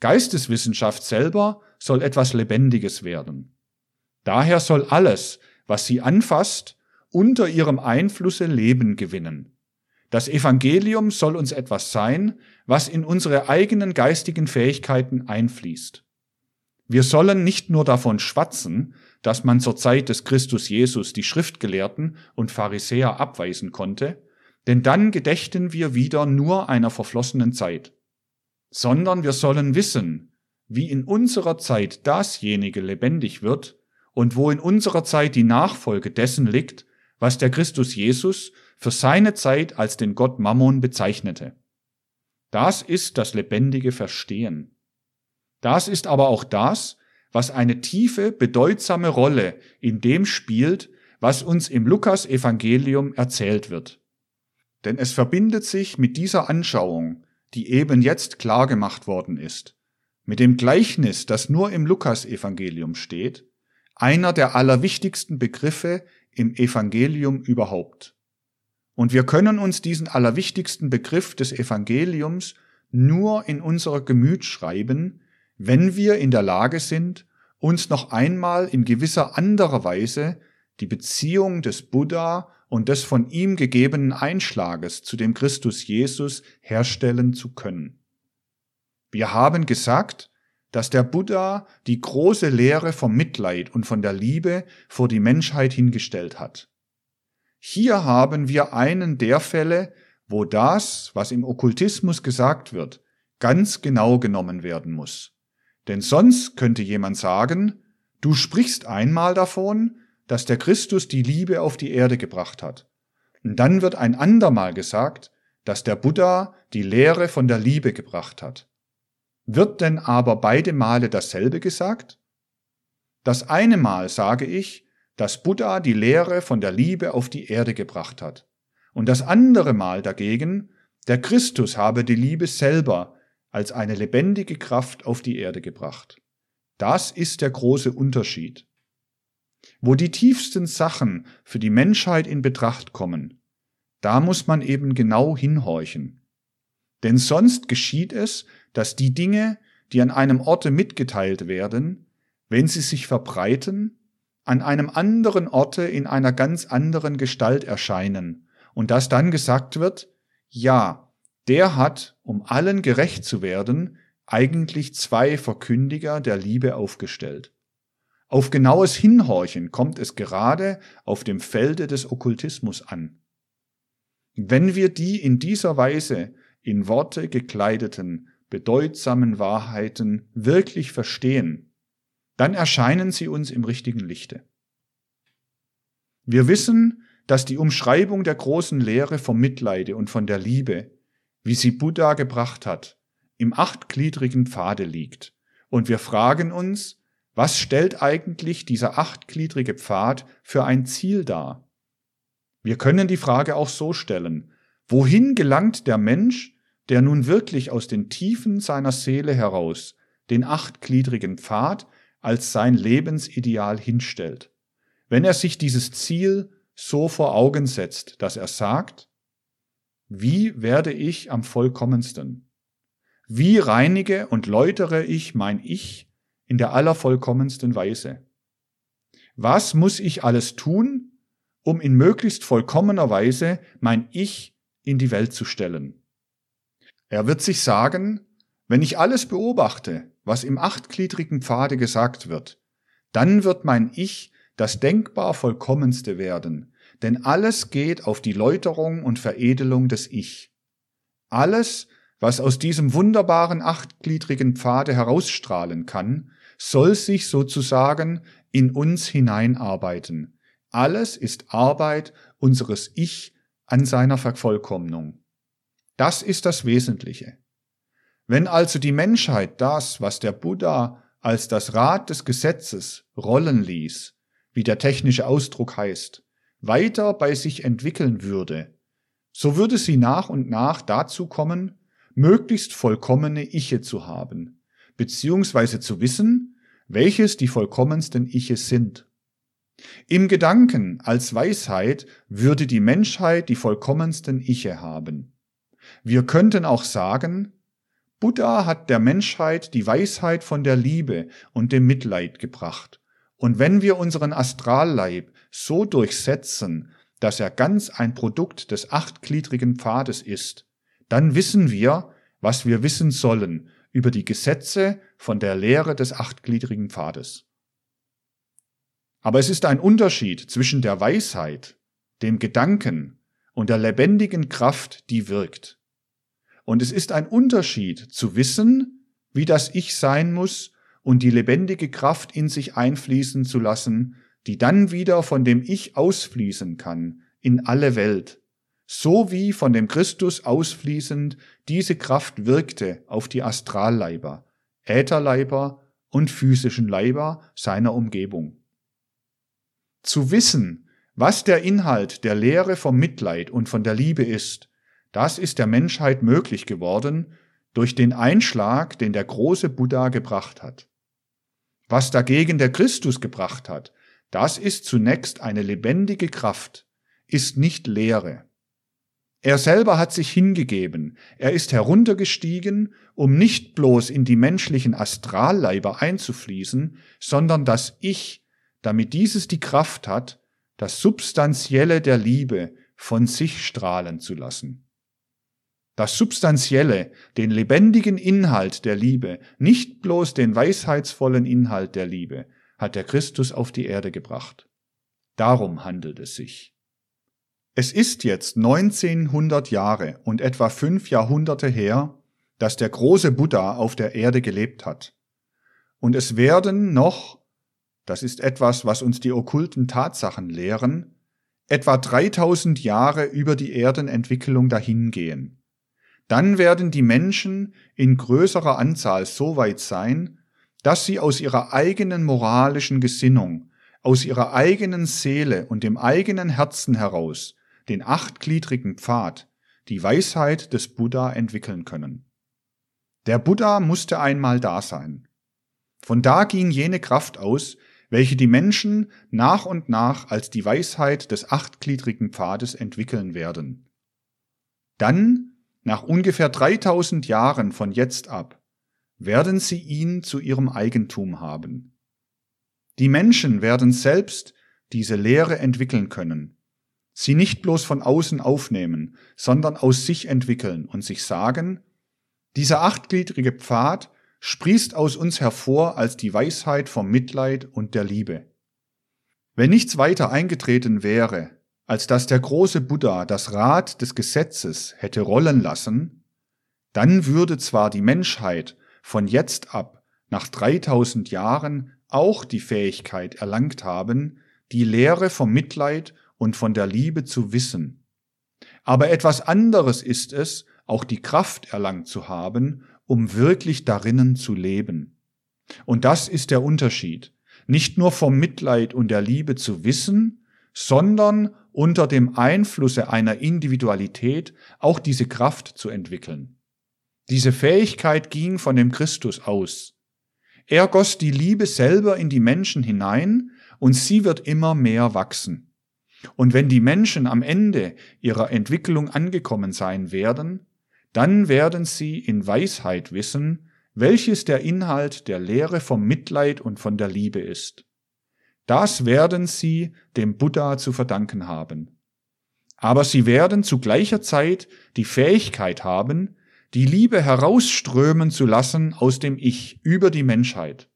Geisteswissenschaft selber soll etwas Lebendiges werden. Daher soll alles, was sie anfasst, unter ihrem Einflusse Leben gewinnen. Das Evangelium soll uns etwas sein, was in unsere eigenen geistigen Fähigkeiten einfließt. Wir sollen nicht nur davon schwatzen, dass man zur Zeit des Christus Jesus die Schriftgelehrten und Pharisäer abweisen konnte, denn dann gedächten wir wieder nur einer verflossenen Zeit, sondern wir sollen wissen, wie in unserer Zeit dasjenige lebendig wird und wo in unserer Zeit die Nachfolge dessen liegt, was der Christus Jesus für seine Zeit als den Gott Mammon bezeichnete. Das ist das lebendige Verstehen. Das ist aber auch das, was eine tiefe, bedeutsame Rolle in dem spielt, was uns im Lukas Evangelium erzählt wird. Denn es verbindet sich mit dieser Anschauung, die eben jetzt klar gemacht worden ist, mit dem Gleichnis, das nur im Lukas Evangelium steht, einer der allerwichtigsten Begriffe im Evangelium überhaupt. Und wir können uns diesen allerwichtigsten Begriff des Evangeliums nur in unser Gemüt schreiben, wenn wir in der Lage sind, uns noch einmal in gewisser anderer Weise die Beziehung des Buddha und des von ihm gegebenen Einschlages zu dem Christus Jesus herstellen zu können. Wir haben gesagt, dass der Buddha die große Lehre vom Mitleid und von der Liebe vor die Menschheit hingestellt hat. Hier haben wir einen der Fälle, wo das, was im Okkultismus gesagt wird, ganz genau genommen werden muss. Denn sonst könnte jemand sagen, du sprichst einmal davon, dass der Christus die Liebe auf die Erde gebracht hat. Und dann wird ein andermal gesagt, dass der Buddha die Lehre von der Liebe gebracht hat. Wird denn aber beide Male dasselbe gesagt? Das eine Mal sage ich, dass Buddha die Lehre von der Liebe auf die Erde gebracht hat. Und das andere Mal dagegen, der Christus habe die Liebe selber als eine lebendige Kraft auf die Erde gebracht. Das ist der große Unterschied. Wo die tiefsten Sachen für die Menschheit in Betracht kommen, da muss man eben genau hinhorchen. Denn sonst geschieht es, dass die Dinge, die an einem Orte mitgeteilt werden, wenn sie sich verbreiten, an einem anderen Orte in einer ganz anderen Gestalt erscheinen und dass dann gesagt wird, ja, der hat, um allen gerecht zu werden, eigentlich zwei Verkündiger der Liebe aufgestellt. Auf genaues Hinhorchen kommt es gerade auf dem Felde des Okkultismus an. Wenn wir die in dieser Weise in Worte gekleideten, bedeutsamen Wahrheiten wirklich verstehen, dann erscheinen sie uns im richtigen Lichte. Wir wissen, dass die Umschreibung der großen Lehre vom Mitleide und von der Liebe, wie sie Buddha gebracht hat, im achtgliedrigen Pfade liegt. Und wir fragen uns, was stellt eigentlich dieser achtgliedrige Pfad für ein Ziel dar? Wir können die Frage auch so stellen, wohin gelangt der Mensch, der nun wirklich aus den Tiefen seiner Seele heraus den achtgliedrigen Pfad als sein Lebensideal hinstellt, wenn er sich dieses Ziel so vor Augen setzt, dass er sagt, wie werde ich am vollkommensten? Wie reinige und läutere ich mein Ich in der allervollkommensten Weise? Was muss ich alles tun, um in möglichst vollkommener Weise mein Ich in die Welt zu stellen? Er wird sich sagen, wenn ich alles beobachte, was im achtgliedrigen Pfade gesagt wird, dann wird mein Ich das denkbar vollkommenste werden, denn alles geht auf die Läuterung und Veredelung des Ich. Alles, was aus diesem wunderbaren achtgliedrigen Pfade herausstrahlen kann, soll sich sozusagen in uns hineinarbeiten. Alles ist Arbeit unseres Ich an seiner Vervollkommnung. Das ist das Wesentliche. Wenn also die Menschheit das, was der Buddha als das Rad des Gesetzes rollen ließ, wie der technische Ausdruck heißt, weiter bei sich entwickeln würde, so würde sie nach und nach dazu kommen, möglichst vollkommene Iche zu haben, beziehungsweise zu wissen, welches die vollkommensten Iche sind. Im Gedanken als Weisheit würde die Menschheit die vollkommensten Iche haben. Wir könnten auch sagen, Buddha hat der Menschheit die Weisheit von der Liebe und dem Mitleid gebracht. Und wenn wir unseren Astralleib so durchsetzen, dass er ganz ein Produkt des achtgliedrigen Pfades ist, dann wissen wir, was wir wissen sollen über die Gesetze von der Lehre des achtgliedrigen Pfades. Aber es ist ein Unterschied zwischen der Weisheit, dem Gedanken und der lebendigen Kraft, die wirkt. Und es ist ein Unterschied zu wissen, wie das Ich sein muss und die lebendige Kraft in sich einfließen zu lassen, die dann wieder von dem Ich ausfließen kann in alle Welt, so wie von dem Christus ausfließend diese Kraft wirkte auf die Astralleiber, Ätherleiber und physischen Leiber seiner Umgebung. Zu wissen, was der Inhalt der Lehre vom Mitleid und von der Liebe ist, das ist der Menschheit möglich geworden durch den Einschlag, den der große Buddha gebracht hat. Was dagegen der Christus gebracht hat, das ist zunächst eine lebendige Kraft, ist nicht Lehre. Er selber hat sich hingegeben, er ist heruntergestiegen, um nicht bloß in die menschlichen Astralleiber einzufließen, sondern das Ich, damit dieses die Kraft hat, das Substanzielle der Liebe von sich strahlen zu lassen. Das Substanzielle, den lebendigen Inhalt der Liebe, nicht bloß den weisheitsvollen Inhalt der Liebe, hat der Christus auf die Erde gebracht. Darum handelt es sich. Es ist jetzt 1900 Jahre und etwa fünf Jahrhunderte her, dass der große Buddha auf der Erde gelebt hat. Und es werden noch, das ist etwas, was uns die okkulten Tatsachen lehren, etwa 3000 Jahre über die Erdenentwicklung dahingehen. Dann werden die Menschen in größerer Anzahl so weit sein, dass sie aus ihrer eigenen moralischen Gesinnung, aus ihrer eigenen Seele und dem eigenen Herzen heraus den achtgliedrigen Pfad, die Weisheit des Buddha entwickeln können. Der Buddha musste einmal da sein. Von da ging jene Kraft aus, welche die Menschen nach und nach als die Weisheit des achtgliedrigen Pfades entwickeln werden. Dann, nach ungefähr 3000 Jahren von jetzt ab, werden sie ihn zu ihrem Eigentum haben. Die Menschen werden selbst diese Lehre entwickeln können sie nicht bloß von außen aufnehmen, sondern aus sich entwickeln und sich sagen, dieser achtgliedrige Pfad sprießt aus uns hervor als die Weisheit vom Mitleid und der Liebe. Wenn nichts weiter eingetreten wäre, als dass der große Buddha das Rad des Gesetzes hätte rollen lassen, dann würde zwar die Menschheit von jetzt ab nach 3000 Jahren auch die Fähigkeit erlangt haben, die Lehre vom Mitleid und von der Liebe zu wissen. Aber etwas anderes ist es, auch die Kraft erlangt zu haben, um wirklich darinnen zu leben. Und das ist der Unterschied. Nicht nur vom Mitleid und der Liebe zu wissen, sondern unter dem Einflusse einer Individualität auch diese Kraft zu entwickeln. Diese Fähigkeit ging von dem Christus aus. Er goss die Liebe selber in die Menschen hinein und sie wird immer mehr wachsen. Und wenn die Menschen am Ende ihrer Entwicklung angekommen sein werden, dann werden sie in Weisheit wissen, welches der Inhalt der Lehre vom Mitleid und von der Liebe ist. Das werden sie dem Buddha zu verdanken haben. Aber sie werden zu gleicher Zeit die Fähigkeit haben, die Liebe herausströmen zu lassen aus dem Ich über die Menschheit.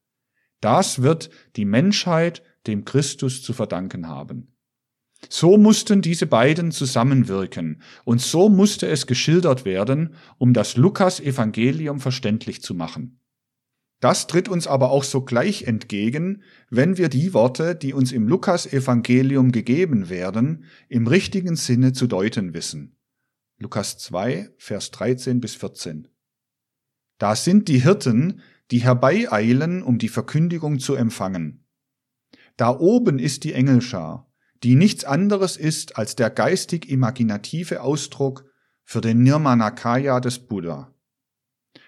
Das wird die Menschheit dem Christus zu verdanken haben. So mussten diese beiden zusammenwirken, und so musste es geschildert werden, um das Lukas-Evangelium verständlich zu machen. Das tritt uns aber auch sogleich entgegen, wenn wir die Worte, die uns im Lukas-Evangelium gegeben werden, im richtigen Sinne zu deuten wissen. Lukas 2, Vers 13 bis 14. Da sind die Hirten, die herbeieilen, um die Verkündigung zu empfangen. Da oben ist die Engelschar, die nichts anderes ist als der geistig-imaginative Ausdruck für den Nirmanakaya des Buddha.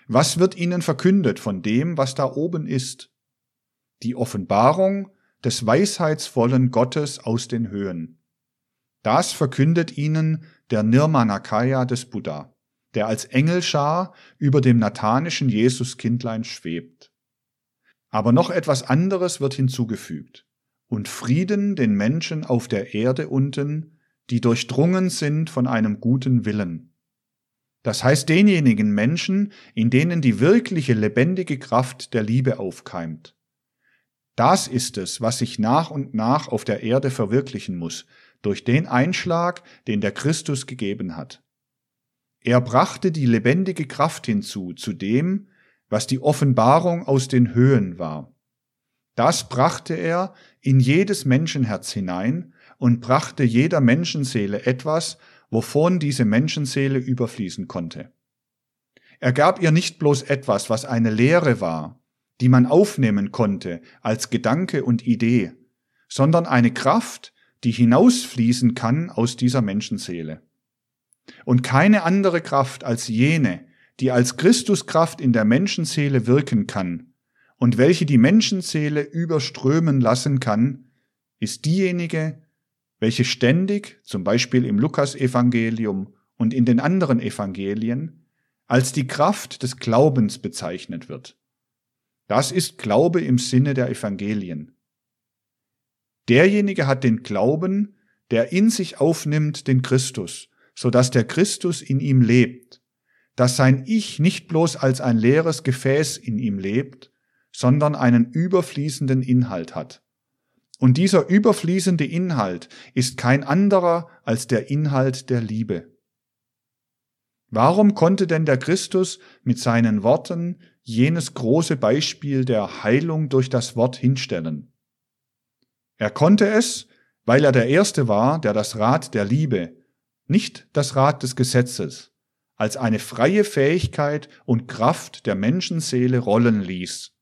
Was wird ihnen verkündet von dem, was da oben ist? Die Offenbarung des weisheitsvollen Gottes aus den Höhen. Das verkündet ihnen der Nirmanakaya des Buddha, der als Engelschar über dem nathanischen Jesuskindlein schwebt. Aber noch etwas anderes wird hinzugefügt und Frieden den Menschen auf der Erde unten, die durchdrungen sind von einem guten Willen. Das heißt denjenigen Menschen, in denen die wirkliche lebendige Kraft der Liebe aufkeimt. Das ist es, was sich nach und nach auf der Erde verwirklichen muss, durch den Einschlag, den der Christus gegeben hat. Er brachte die lebendige Kraft hinzu zu dem, was die Offenbarung aus den Höhen war. Das brachte er in jedes Menschenherz hinein und brachte jeder Menschenseele etwas, wovon diese Menschenseele überfließen konnte. Er gab ihr nicht bloß etwas, was eine Lehre war, die man aufnehmen konnte als Gedanke und Idee, sondern eine Kraft, die hinausfließen kann aus dieser Menschenseele. Und keine andere Kraft als jene, die als Christuskraft in der Menschenseele wirken kann, und welche die Menschenseele überströmen lassen kann, ist diejenige, welche ständig, zum Beispiel im Lukasevangelium und in den anderen Evangelien als die Kraft des Glaubens bezeichnet wird. Das ist Glaube im Sinne der Evangelien. Derjenige hat den Glauben, der in sich aufnimmt den Christus, so dass der Christus in ihm lebt, dass sein Ich nicht bloß als ein leeres Gefäß in ihm lebt, sondern einen überfließenden Inhalt hat. Und dieser überfließende Inhalt ist kein anderer als der Inhalt der Liebe. Warum konnte denn der Christus mit seinen Worten jenes große Beispiel der Heilung durch das Wort hinstellen? Er konnte es, weil er der Erste war, der das Rad der Liebe, nicht das Rad des Gesetzes, als eine freie Fähigkeit und Kraft der Menschenseele rollen ließ,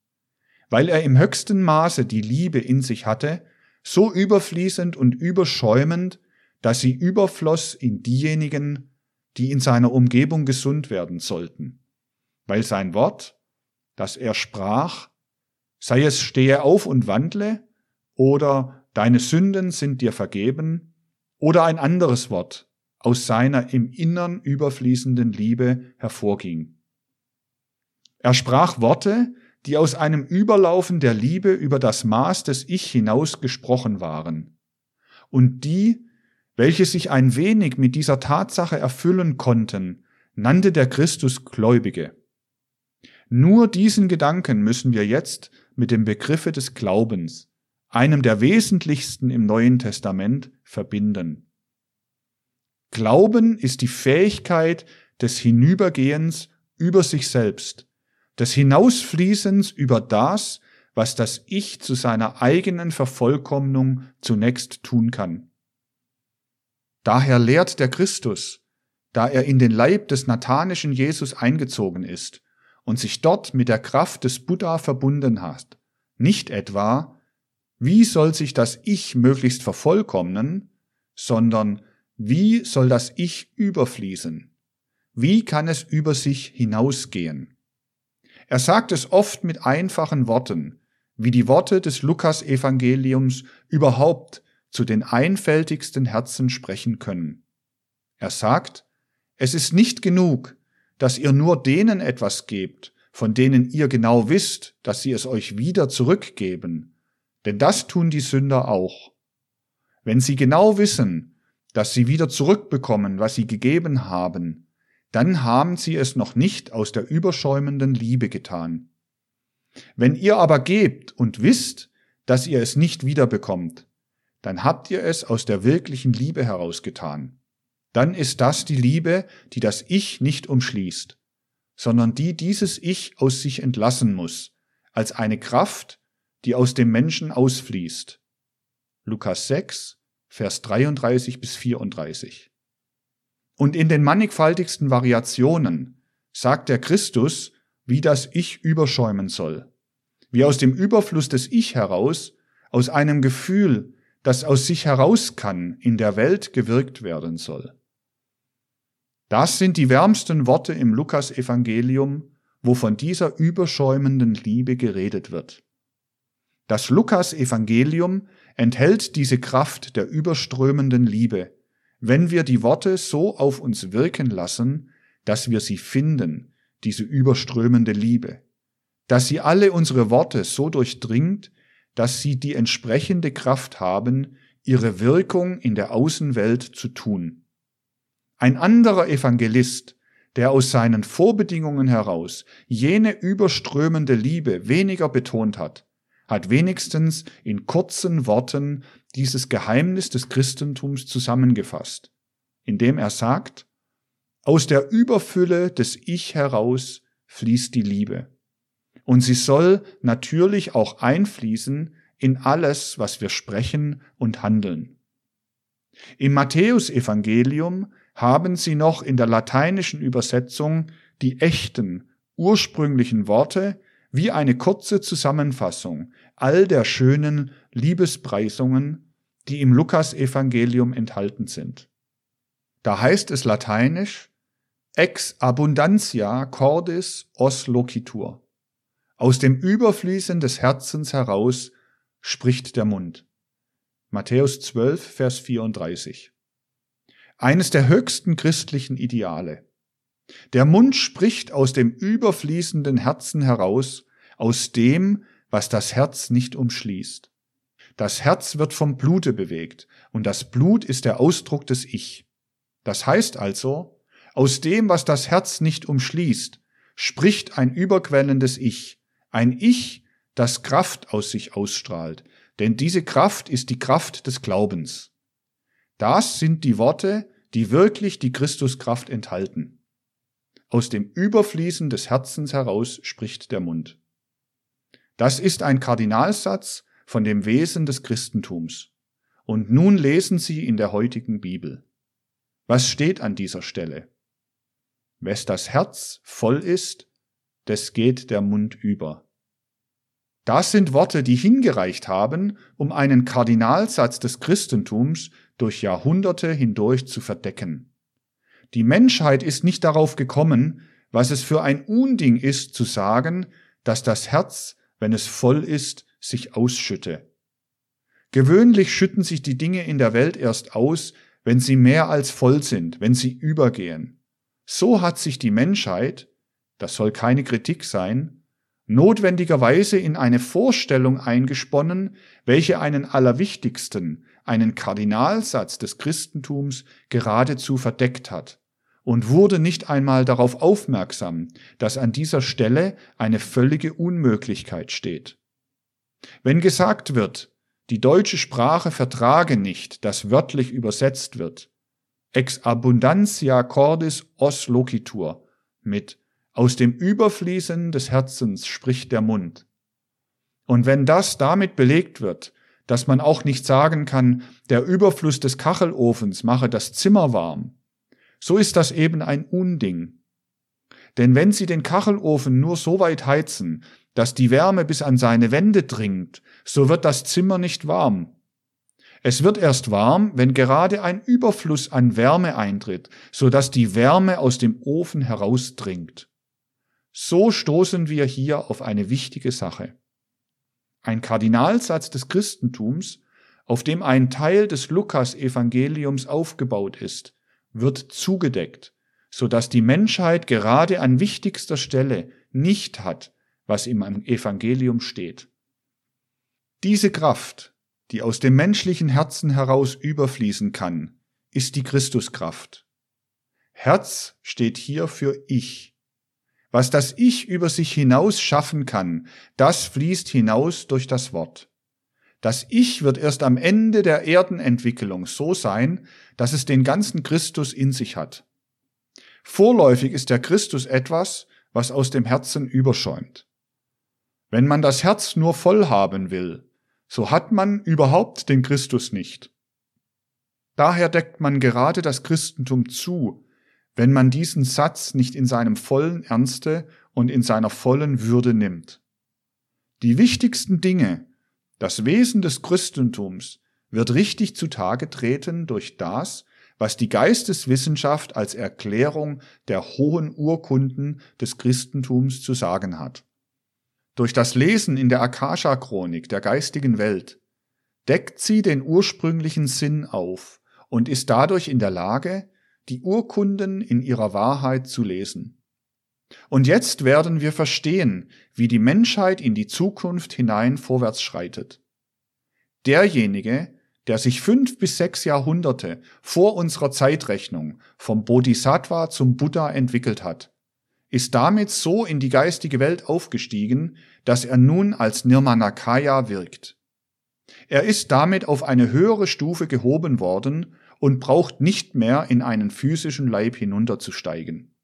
weil er im höchsten Maße die Liebe in sich hatte, so überfließend und überschäumend, dass sie überfloss in diejenigen, die in seiner Umgebung gesund werden sollten, weil sein Wort, das er sprach, sei es stehe auf und wandle, oder deine Sünden sind dir vergeben, oder ein anderes Wort, aus seiner im Innern überfließenden Liebe hervorging. Er sprach Worte, die aus einem Überlaufen der Liebe über das Maß des Ich hinaus gesprochen waren, und die, welche sich ein wenig mit dieser Tatsache erfüllen konnten, nannte der Christus Gläubige. Nur diesen Gedanken müssen wir jetzt mit dem Begriffe des Glaubens, einem der wesentlichsten im Neuen Testament, verbinden. Glauben ist die Fähigkeit des Hinübergehens über sich selbst, des Hinausfließens über das, was das Ich zu seiner eigenen Vervollkommnung zunächst tun kann. Daher lehrt der Christus, da er in den Leib des nathanischen Jesus eingezogen ist und sich dort mit der Kraft des Buddha verbunden hat, nicht etwa, wie soll sich das Ich möglichst vervollkommnen, sondern wie soll das Ich überfließen? Wie kann es über sich hinausgehen? Er sagt es oft mit einfachen Worten, wie die Worte des Lukas-Evangeliums überhaupt zu den einfältigsten Herzen sprechen können. Er sagt, es ist nicht genug, dass ihr nur denen etwas gebt, von denen ihr genau wisst, dass sie es euch wieder zurückgeben, denn das tun die Sünder auch. Wenn sie genau wissen, dass sie wieder zurückbekommen, was sie gegeben haben, dann haben sie es noch nicht aus der überschäumenden Liebe getan. Wenn ihr aber gebt und wisst, dass ihr es nicht wiederbekommt, dann habt ihr es aus der wirklichen Liebe herausgetan. Dann ist das die Liebe, die das Ich nicht umschließt, sondern die dieses Ich aus sich entlassen muss, als eine Kraft, die aus dem Menschen ausfließt. Lukas 6, Vers 33 bis 34. Und in den mannigfaltigsten Variationen sagt der Christus, wie das Ich überschäumen soll. Wie aus dem Überfluss des Ich heraus, aus einem Gefühl, das aus sich heraus kann, in der Welt gewirkt werden soll. Das sind die wärmsten Worte im Lukas-Evangelium, wo von dieser überschäumenden Liebe geredet wird. Das Lukas-Evangelium enthält diese Kraft der überströmenden Liebe, wenn wir die Worte so auf uns wirken lassen, dass wir sie finden, diese überströmende Liebe, dass sie alle unsere Worte so durchdringt, dass sie die entsprechende Kraft haben, ihre Wirkung in der Außenwelt zu tun. Ein anderer Evangelist, der aus seinen Vorbedingungen heraus jene überströmende Liebe weniger betont hat, hat wenigstens in kurzen Worten dieses Geheimnis des Christentums zusammengefasst, indem er sagt, aus der Überfülle des Ich heraus fließt die Liebe. Und sie soll natürlich auch einfließen in alles, was wir sprechen und handeln. Im Matthäusevangelium haben sie noch in der lateinischen Übersetzung die echten, ursprünglichen Worte wie eine kurze Zusammenfassung all der schönen Liebespreisungen, die im Lukasevangelium enthalten sind. Da heißt es lateinisch ex abundantia cordis os locitur. Aus dem Überfließen des Herzens heraus spricht der Mund. Matthäus 12, Vers 34. eines der höchsten christlichen Ideale. Der Mund spricht aus dem überfließenden Herzen heraus, aus dem, was das Herz nicht umschließt. Das Herz wird vom Blute bewegt, und das Blut ist der Ausdruck des Ich. Das heißt also, aus dem, was das Herz nicht umschließt, spricht ein überquellendes Ich, ein Ich, das Kraft aus sich ausstrahlt, denn diese Kraft ist die Kraft des Glaubens. Das sind die Worte, die wirklich die Christuskraft enthalten. Aus dem Überfließen des Herzens heraus spricht der Mund. Das ist ein Kardinalsatz von dem Wesen des Christentums. Und nun lesen Sie in der heutigen Bibel. Was steht an dieser Stelle? Wes das Herz voll ist, des geht der Mund über. Das sind Worte, die hingereicht haben, um einen Kardinalsatz des Christentums durch Jahrhunderte hindurch zu verdecken. Die Menschheit ist nicht darauf gekommen, was es für ein Unding ist, zu sagen, dass das Herz, wenn es voll ist, sich ausschütte. Gewöhnlich schütten sich die Dinge in der Welt erst aus, wenn sie mehr als voll sind, wenn sie übergehen. So hat sich die Menschheit, das soll keine Kritik sein, notwendigerweise in eine Vorstellung eingesponnen, welche einen allerwichtigsten, einen Kardinalsatz des Christentums geradezu verdeckt hat und wurde nicht einmal darauf aufmerksam, dass an dieser Stelle eine völlige Unmöglichkeit steht. Wenn gesagt wird, die deutsche Sprache vertrage nicht, dass wörtlich übersetzt wird, ex abundantia cordis os locitur, mit aus dem Überfließen des Herzens spricht der Mund. Und wenn das damit belegt wird, dass man auch nicht sagen kann, der Überfluss des Kachelofens mache das Zimmer warm, so ist das eben ein Unding. Denn wenn Sie den Kachelofen nur so weit heizen, dass die Wärme bis an seine Wände dringt, so wird das Zimmer nicht warm. Es wird erst warm, wenn gerade ein Überfluss an Wärme eintritt, so dass die Wärme aus dem Ofen herausdringt. So stoßen wir hier auf eine wichtige Sache. Ein Kardinalsatz des Christentums, auf dem ein Teil des Lukas-Evangeliums aufgebaut ist, wird zugedeckt, so dass die Menschheit gerade an wichtigster Stelle nicht hat, was im Evangelium steht. Diese Kraft, die aus dem menschlichen Herzen heraus überfließen kann, ist die Christuskraft. Herz steht hier für Ich. Was das Ich über sich hinaus schaffen kann, das fließt hinaus durch das Wort. Das Ich wird erst am Ende der Erdenentwicklung so sein, dass es den ganzen Christus in sich hat. Vorläufig ist der Christus etwas, was aus dem Herzen überschäumt. Wenn man das Herz nur voll haben will, so hat man überhaupt den Christus nicht. Daher deckt man gerade das Christentum zu, wenn man diesen Satz nicht in seinem vollen Ernste und in seiner vollen Würde nimmt. Die wichtigsten Dinge, das Wesen des Christentums, wird richtig zutage treten durch das, was die Geisteswissenschaft als Erklärung der hohen Urkunden des Christentums zu sagen hat. Durch das Lesen in der Akasha-Chronik der geistigen Welt deckt sie den ursprünglichen Sinn auf und ist dadurch in der Lage, die Urkunden in ihrer Wahrheit zu lesen. Und jetzt werden wir verstehen, wie die Menschheit in die Zukunft hinein vorwärts schreitet. Derjenige, der sich fünf bis sechs Jahrhunderte vor unserer Zeitrechnung vom Bodhisattva zum Buddha entwickelt hat, ist damit so in die geistige Welt aufgestiegen, dass er nun als Nirmanakaya wirkt. Er ist damit auf eine höhere Stufe gehoben worden und braucht nicht mehr in einen physischen Leib hinunterzusteigen.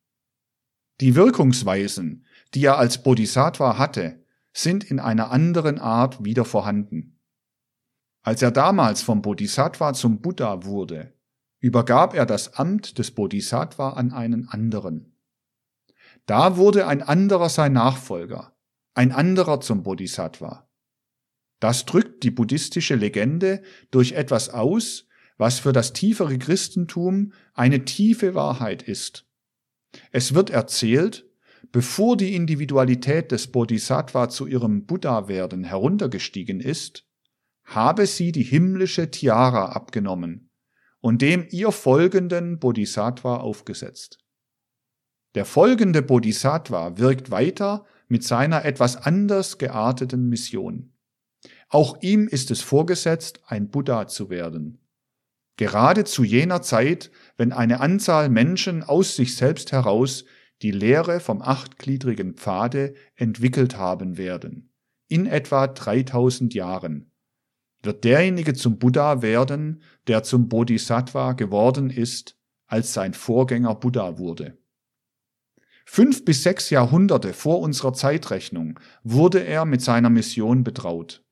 Die Wirkungsweisen, die er als Bodhisattva hatte, sind in einer anderen Art wieder vorhanden. Als er damals vom Bodhisattva zum Buddha wurde, übergab er das Amt des Bodhisattva an einen anderen. Da wurde ein anderer sein Nachfolger, ein anderer zum Bodhisattva. Das drückt die buddhistische Legende durch etwas aus, was für das tiefere Christentum eine tiefe Wahrheit ist. Es wird erzählt, bevor die Individualität des Bodhisattva zu ihrem Buddha-Werden heruntergestiegen ist, habe sie die himmlische Tiara abgenommen und dem ihr folgenden Bodhisattva aufgesetzt. Der folgende Bodhisattva wirkt weiter mit seiner etwas anders gearteten Mission. Auch ihm ist es vorgesetzt, ein Buddha zu werden. Gerade zu jener Zeit, wenn eine Anzahl Menschen aus sich selbst heraus die Lehre vom achtgliedrigen Pfade entwickelt haben werden, in etwa 3000 Jahren, wird derjenige zum Buddha werden, der zum Bodhisattva geworden ist, als sein Vorgänger Buddha wurde. Fünf bis sechs Jahrhunderte vor unserer Zeitrechnung wurde er mit seiner Mission betraut.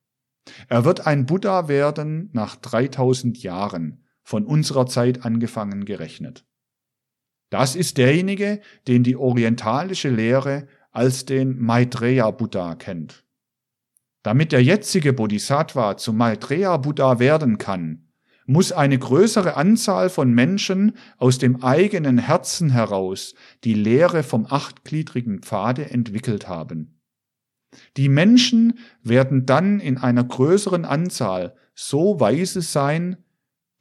Er wird ein Buddha werden nach 3000 Jahren, von unserer Zeit angefangen gerechnet. Das ist derjenige, den die orientalische Lehre als den Maitreya Buddha kennt. Damit der jetzige Bodhisattva zum Maitreya Buddha werden kann, muss eine größere Anzahl von Menschen aus dem eigenen Herzen heraus die Lehre vom achtgliedrigen Pfade entwickelt haben. Die Menschen werden dann in einer größeren Anzahl so weise sein,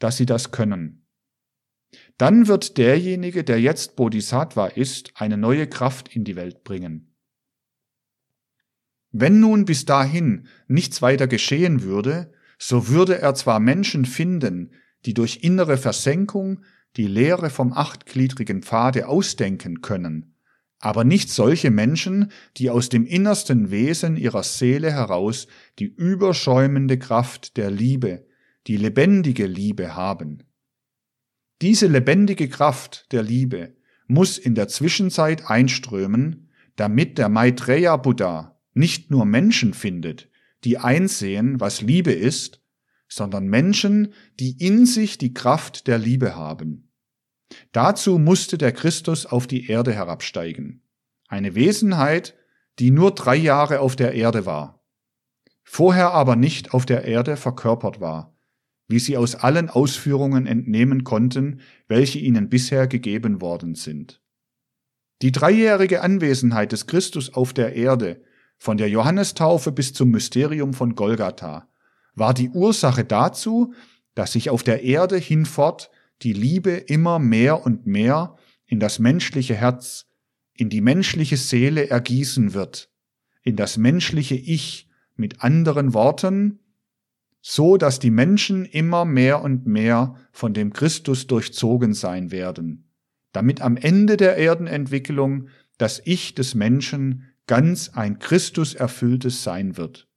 dass sie das können. Dann wird derjenige, der jetzt Bodhisattva ist, eine neue Kraft in die Welt bringen. Wenn nun bis dahin nichts weiter geschehen würde, so würde er zwar Menschen finden, die durch innere Versenkung die Lehre vom achtgliedrigen Pfade ausdenken können, aber nicht solche Menschen, die aus dem innersten Wesen ihrer Seele heraus die überschäumende Kraft der Liebe, die lebendige Liebe haben. Diese lebendige Kraft der Liebe muss in der Zwischenzeit einströmen, damit der Maitreya Buddha nicht nur Menschen findet, die einsehen, was Liebe ist, sondern Menschen, die in sich die Kraft der Liebe haben. Dazu musste der Christus auf die Erde herabsteigen. Eine Wesenheit, die nur drei Jahre auf der Erde war, vorher aber nicht auf der Erde verkörpert war, wie sie aus allen Ausführungen entnehmen konnten, welche ihnen bisher gegeben worden sind. Die dreijährige Anwesenheit des Christus auf der Erde von der Johannestaufe bis zum Mysterium von Golgatha, war die Ursache dazu, dass sich auf der Erde hinfort die Liebe immer mehr und mehr in das menschliche Herz, in die menschliche Seele ergießen wird, in das menschliche Ich, mit anderen Worten, so dass die Menschen immer mehr und mehr von dem Christus durchzogen sein werden, damit am Ende der Erdenentwicklung das Ich des Menschen ganz ein Christus erfülltes sein wird.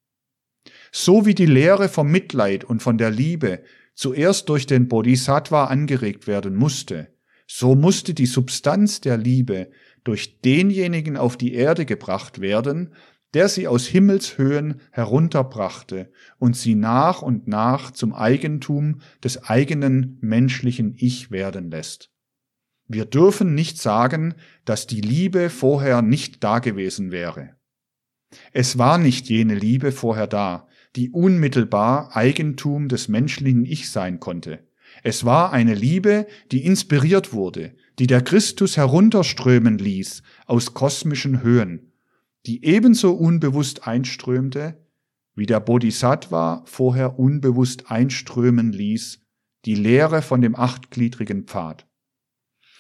So wie die Lehre vom Mitleid und von der Liebe zuerst durch den Bodhisattva angeregt werden musste, so musste die Substanz der Liebe durch denjenigen auf die Erde gebracht werden, der sie aus Himmelshöhen herunterbrachte und sie nach und nach zum Eigentum des eigenen menschlichen Ich werden lässt. Wir dürfen nicht sagen, dass die Liebe vorher nicht dagewesen wäre. Es war nicht jene Liebe vorher da, die unmittelbar Eigentum des menschlichen Ich sein konnte. Es war eine Liebe, die inspiriert wurde, die der Christus herunterströmen ließ aus kosmischen Höhen, die ebenso unbewusst einströmte, wie der Bodhisattva vorher unbewusst einströmen ließ, die Lehre von dem achtgliedrigen Pfad.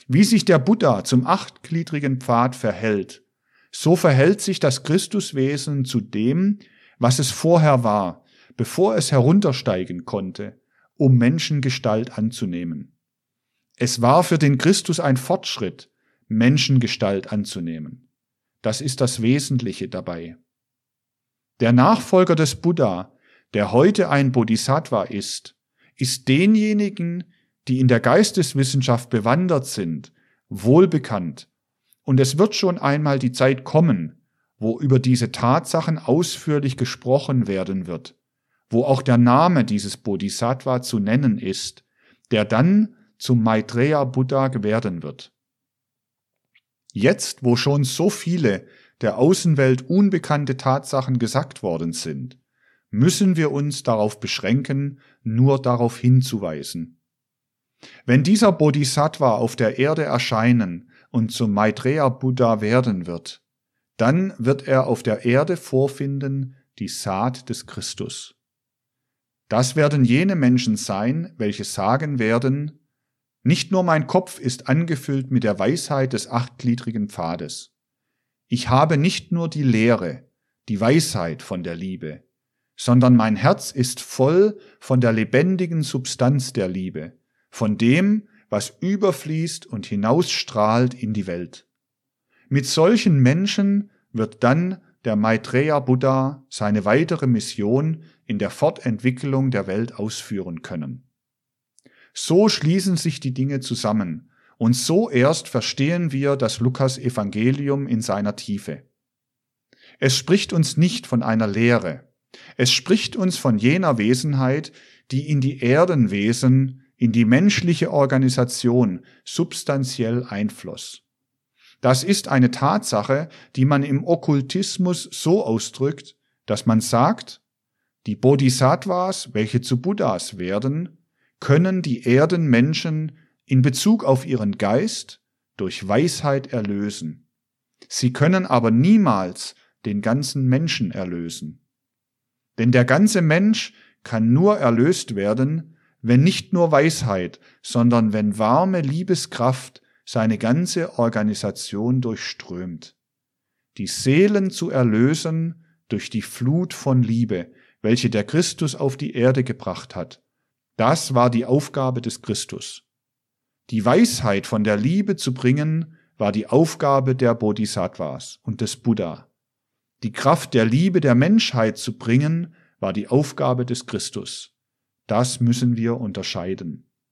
Wie sich der Buddha zum achtgliedrigen Pfad verhält, so verhält sich das Christuswesen zu dem, was es vorher war, bevor es heruntersteigen konnte, um Menschengestalt anzunehmen. Es war für den Christus ein Fortschritt, Menschengestalt anzunehmen. Das ist das Wesentliche dabei. Der Nachfolger des Buddha, der heute ein Bodhisattva ist, ist denjenigen, die in der Geisteswissenschaft bewandert sind, wohlbekannt. Und es wird schon einmal die Zeit kommen, wo über diese Tatsachen ausführlich gesprochen werden wird, wo auch der Name dieses Bodhisattva zu nennen ist, der dann zum Maitreya Buddha werden wird. Jetzt, wo schon so viele der Außenwelt unbekannte Tatsachen gesagt worden sind, müssen wir uns darauf beschränken, nur darauf hinzuweisen. Wenn dieser Bodhisattva auf der Erde erscheinen und zum Maitreya Buddha werden wird, dann wird er auf der Erde vorfinden die Saat des Christus. Das werden jene Menschen sein, welche sagen werden, Nicht nur mein Kopf ist angefüllt mit der Weisheit des achtgliedrigen Pfades. Ich habe nicht nur die Lehre, die Weisheit von der Liebe, sondern mein Herz ist voll von der lebendigen Substanz der Liebe, von dem, was überfließt und hinausstrahlt in die Welt. Mit solchen Menschen wird dann der Maitreya Buddha seine weitere Mission in der Fortentwicklung der Welt ausführen können. So schließen sich die Dinge zusammen, und so erst verstehen wir das Lukas Evangelium in seiner Tiefe. Es spricht uns nicht von einer Lehre, es spricht uns von jener Wesenheit, die in die Erdenwesen, in die menschliche Organisation substanziell einfloss. Das ist eine Tatsache, die man im Okkultismus so ausdrückt, dass man sagt, die Bodhisattvas, welche zu Buddhas werden, können die Erdenmenschen in Bezug auf ihren Geist durch Weisheit erlösen. Sie können aber niemals den ganzen Menschen erlösen. Denn der ganze Mensch kann nur erlöst werden, wenn nicht nur Weisheit, sondern wenn warme Liebeskraft seine ganze Organisation durchströmt. Die Seelen zu erlösen durch die Flut von Liebe, welche der Christus auf die Erde gebracht hat, das war die Aufgabe des Christus. Die Weisheit von der Liebe zu bringen, war die Aufgabe der Bodhisattvas und des Buddha. Die Kraft der Liebe der Menschheit zu bringen, war die Aufgabe des Christus. Das müssen wir unterscheiden.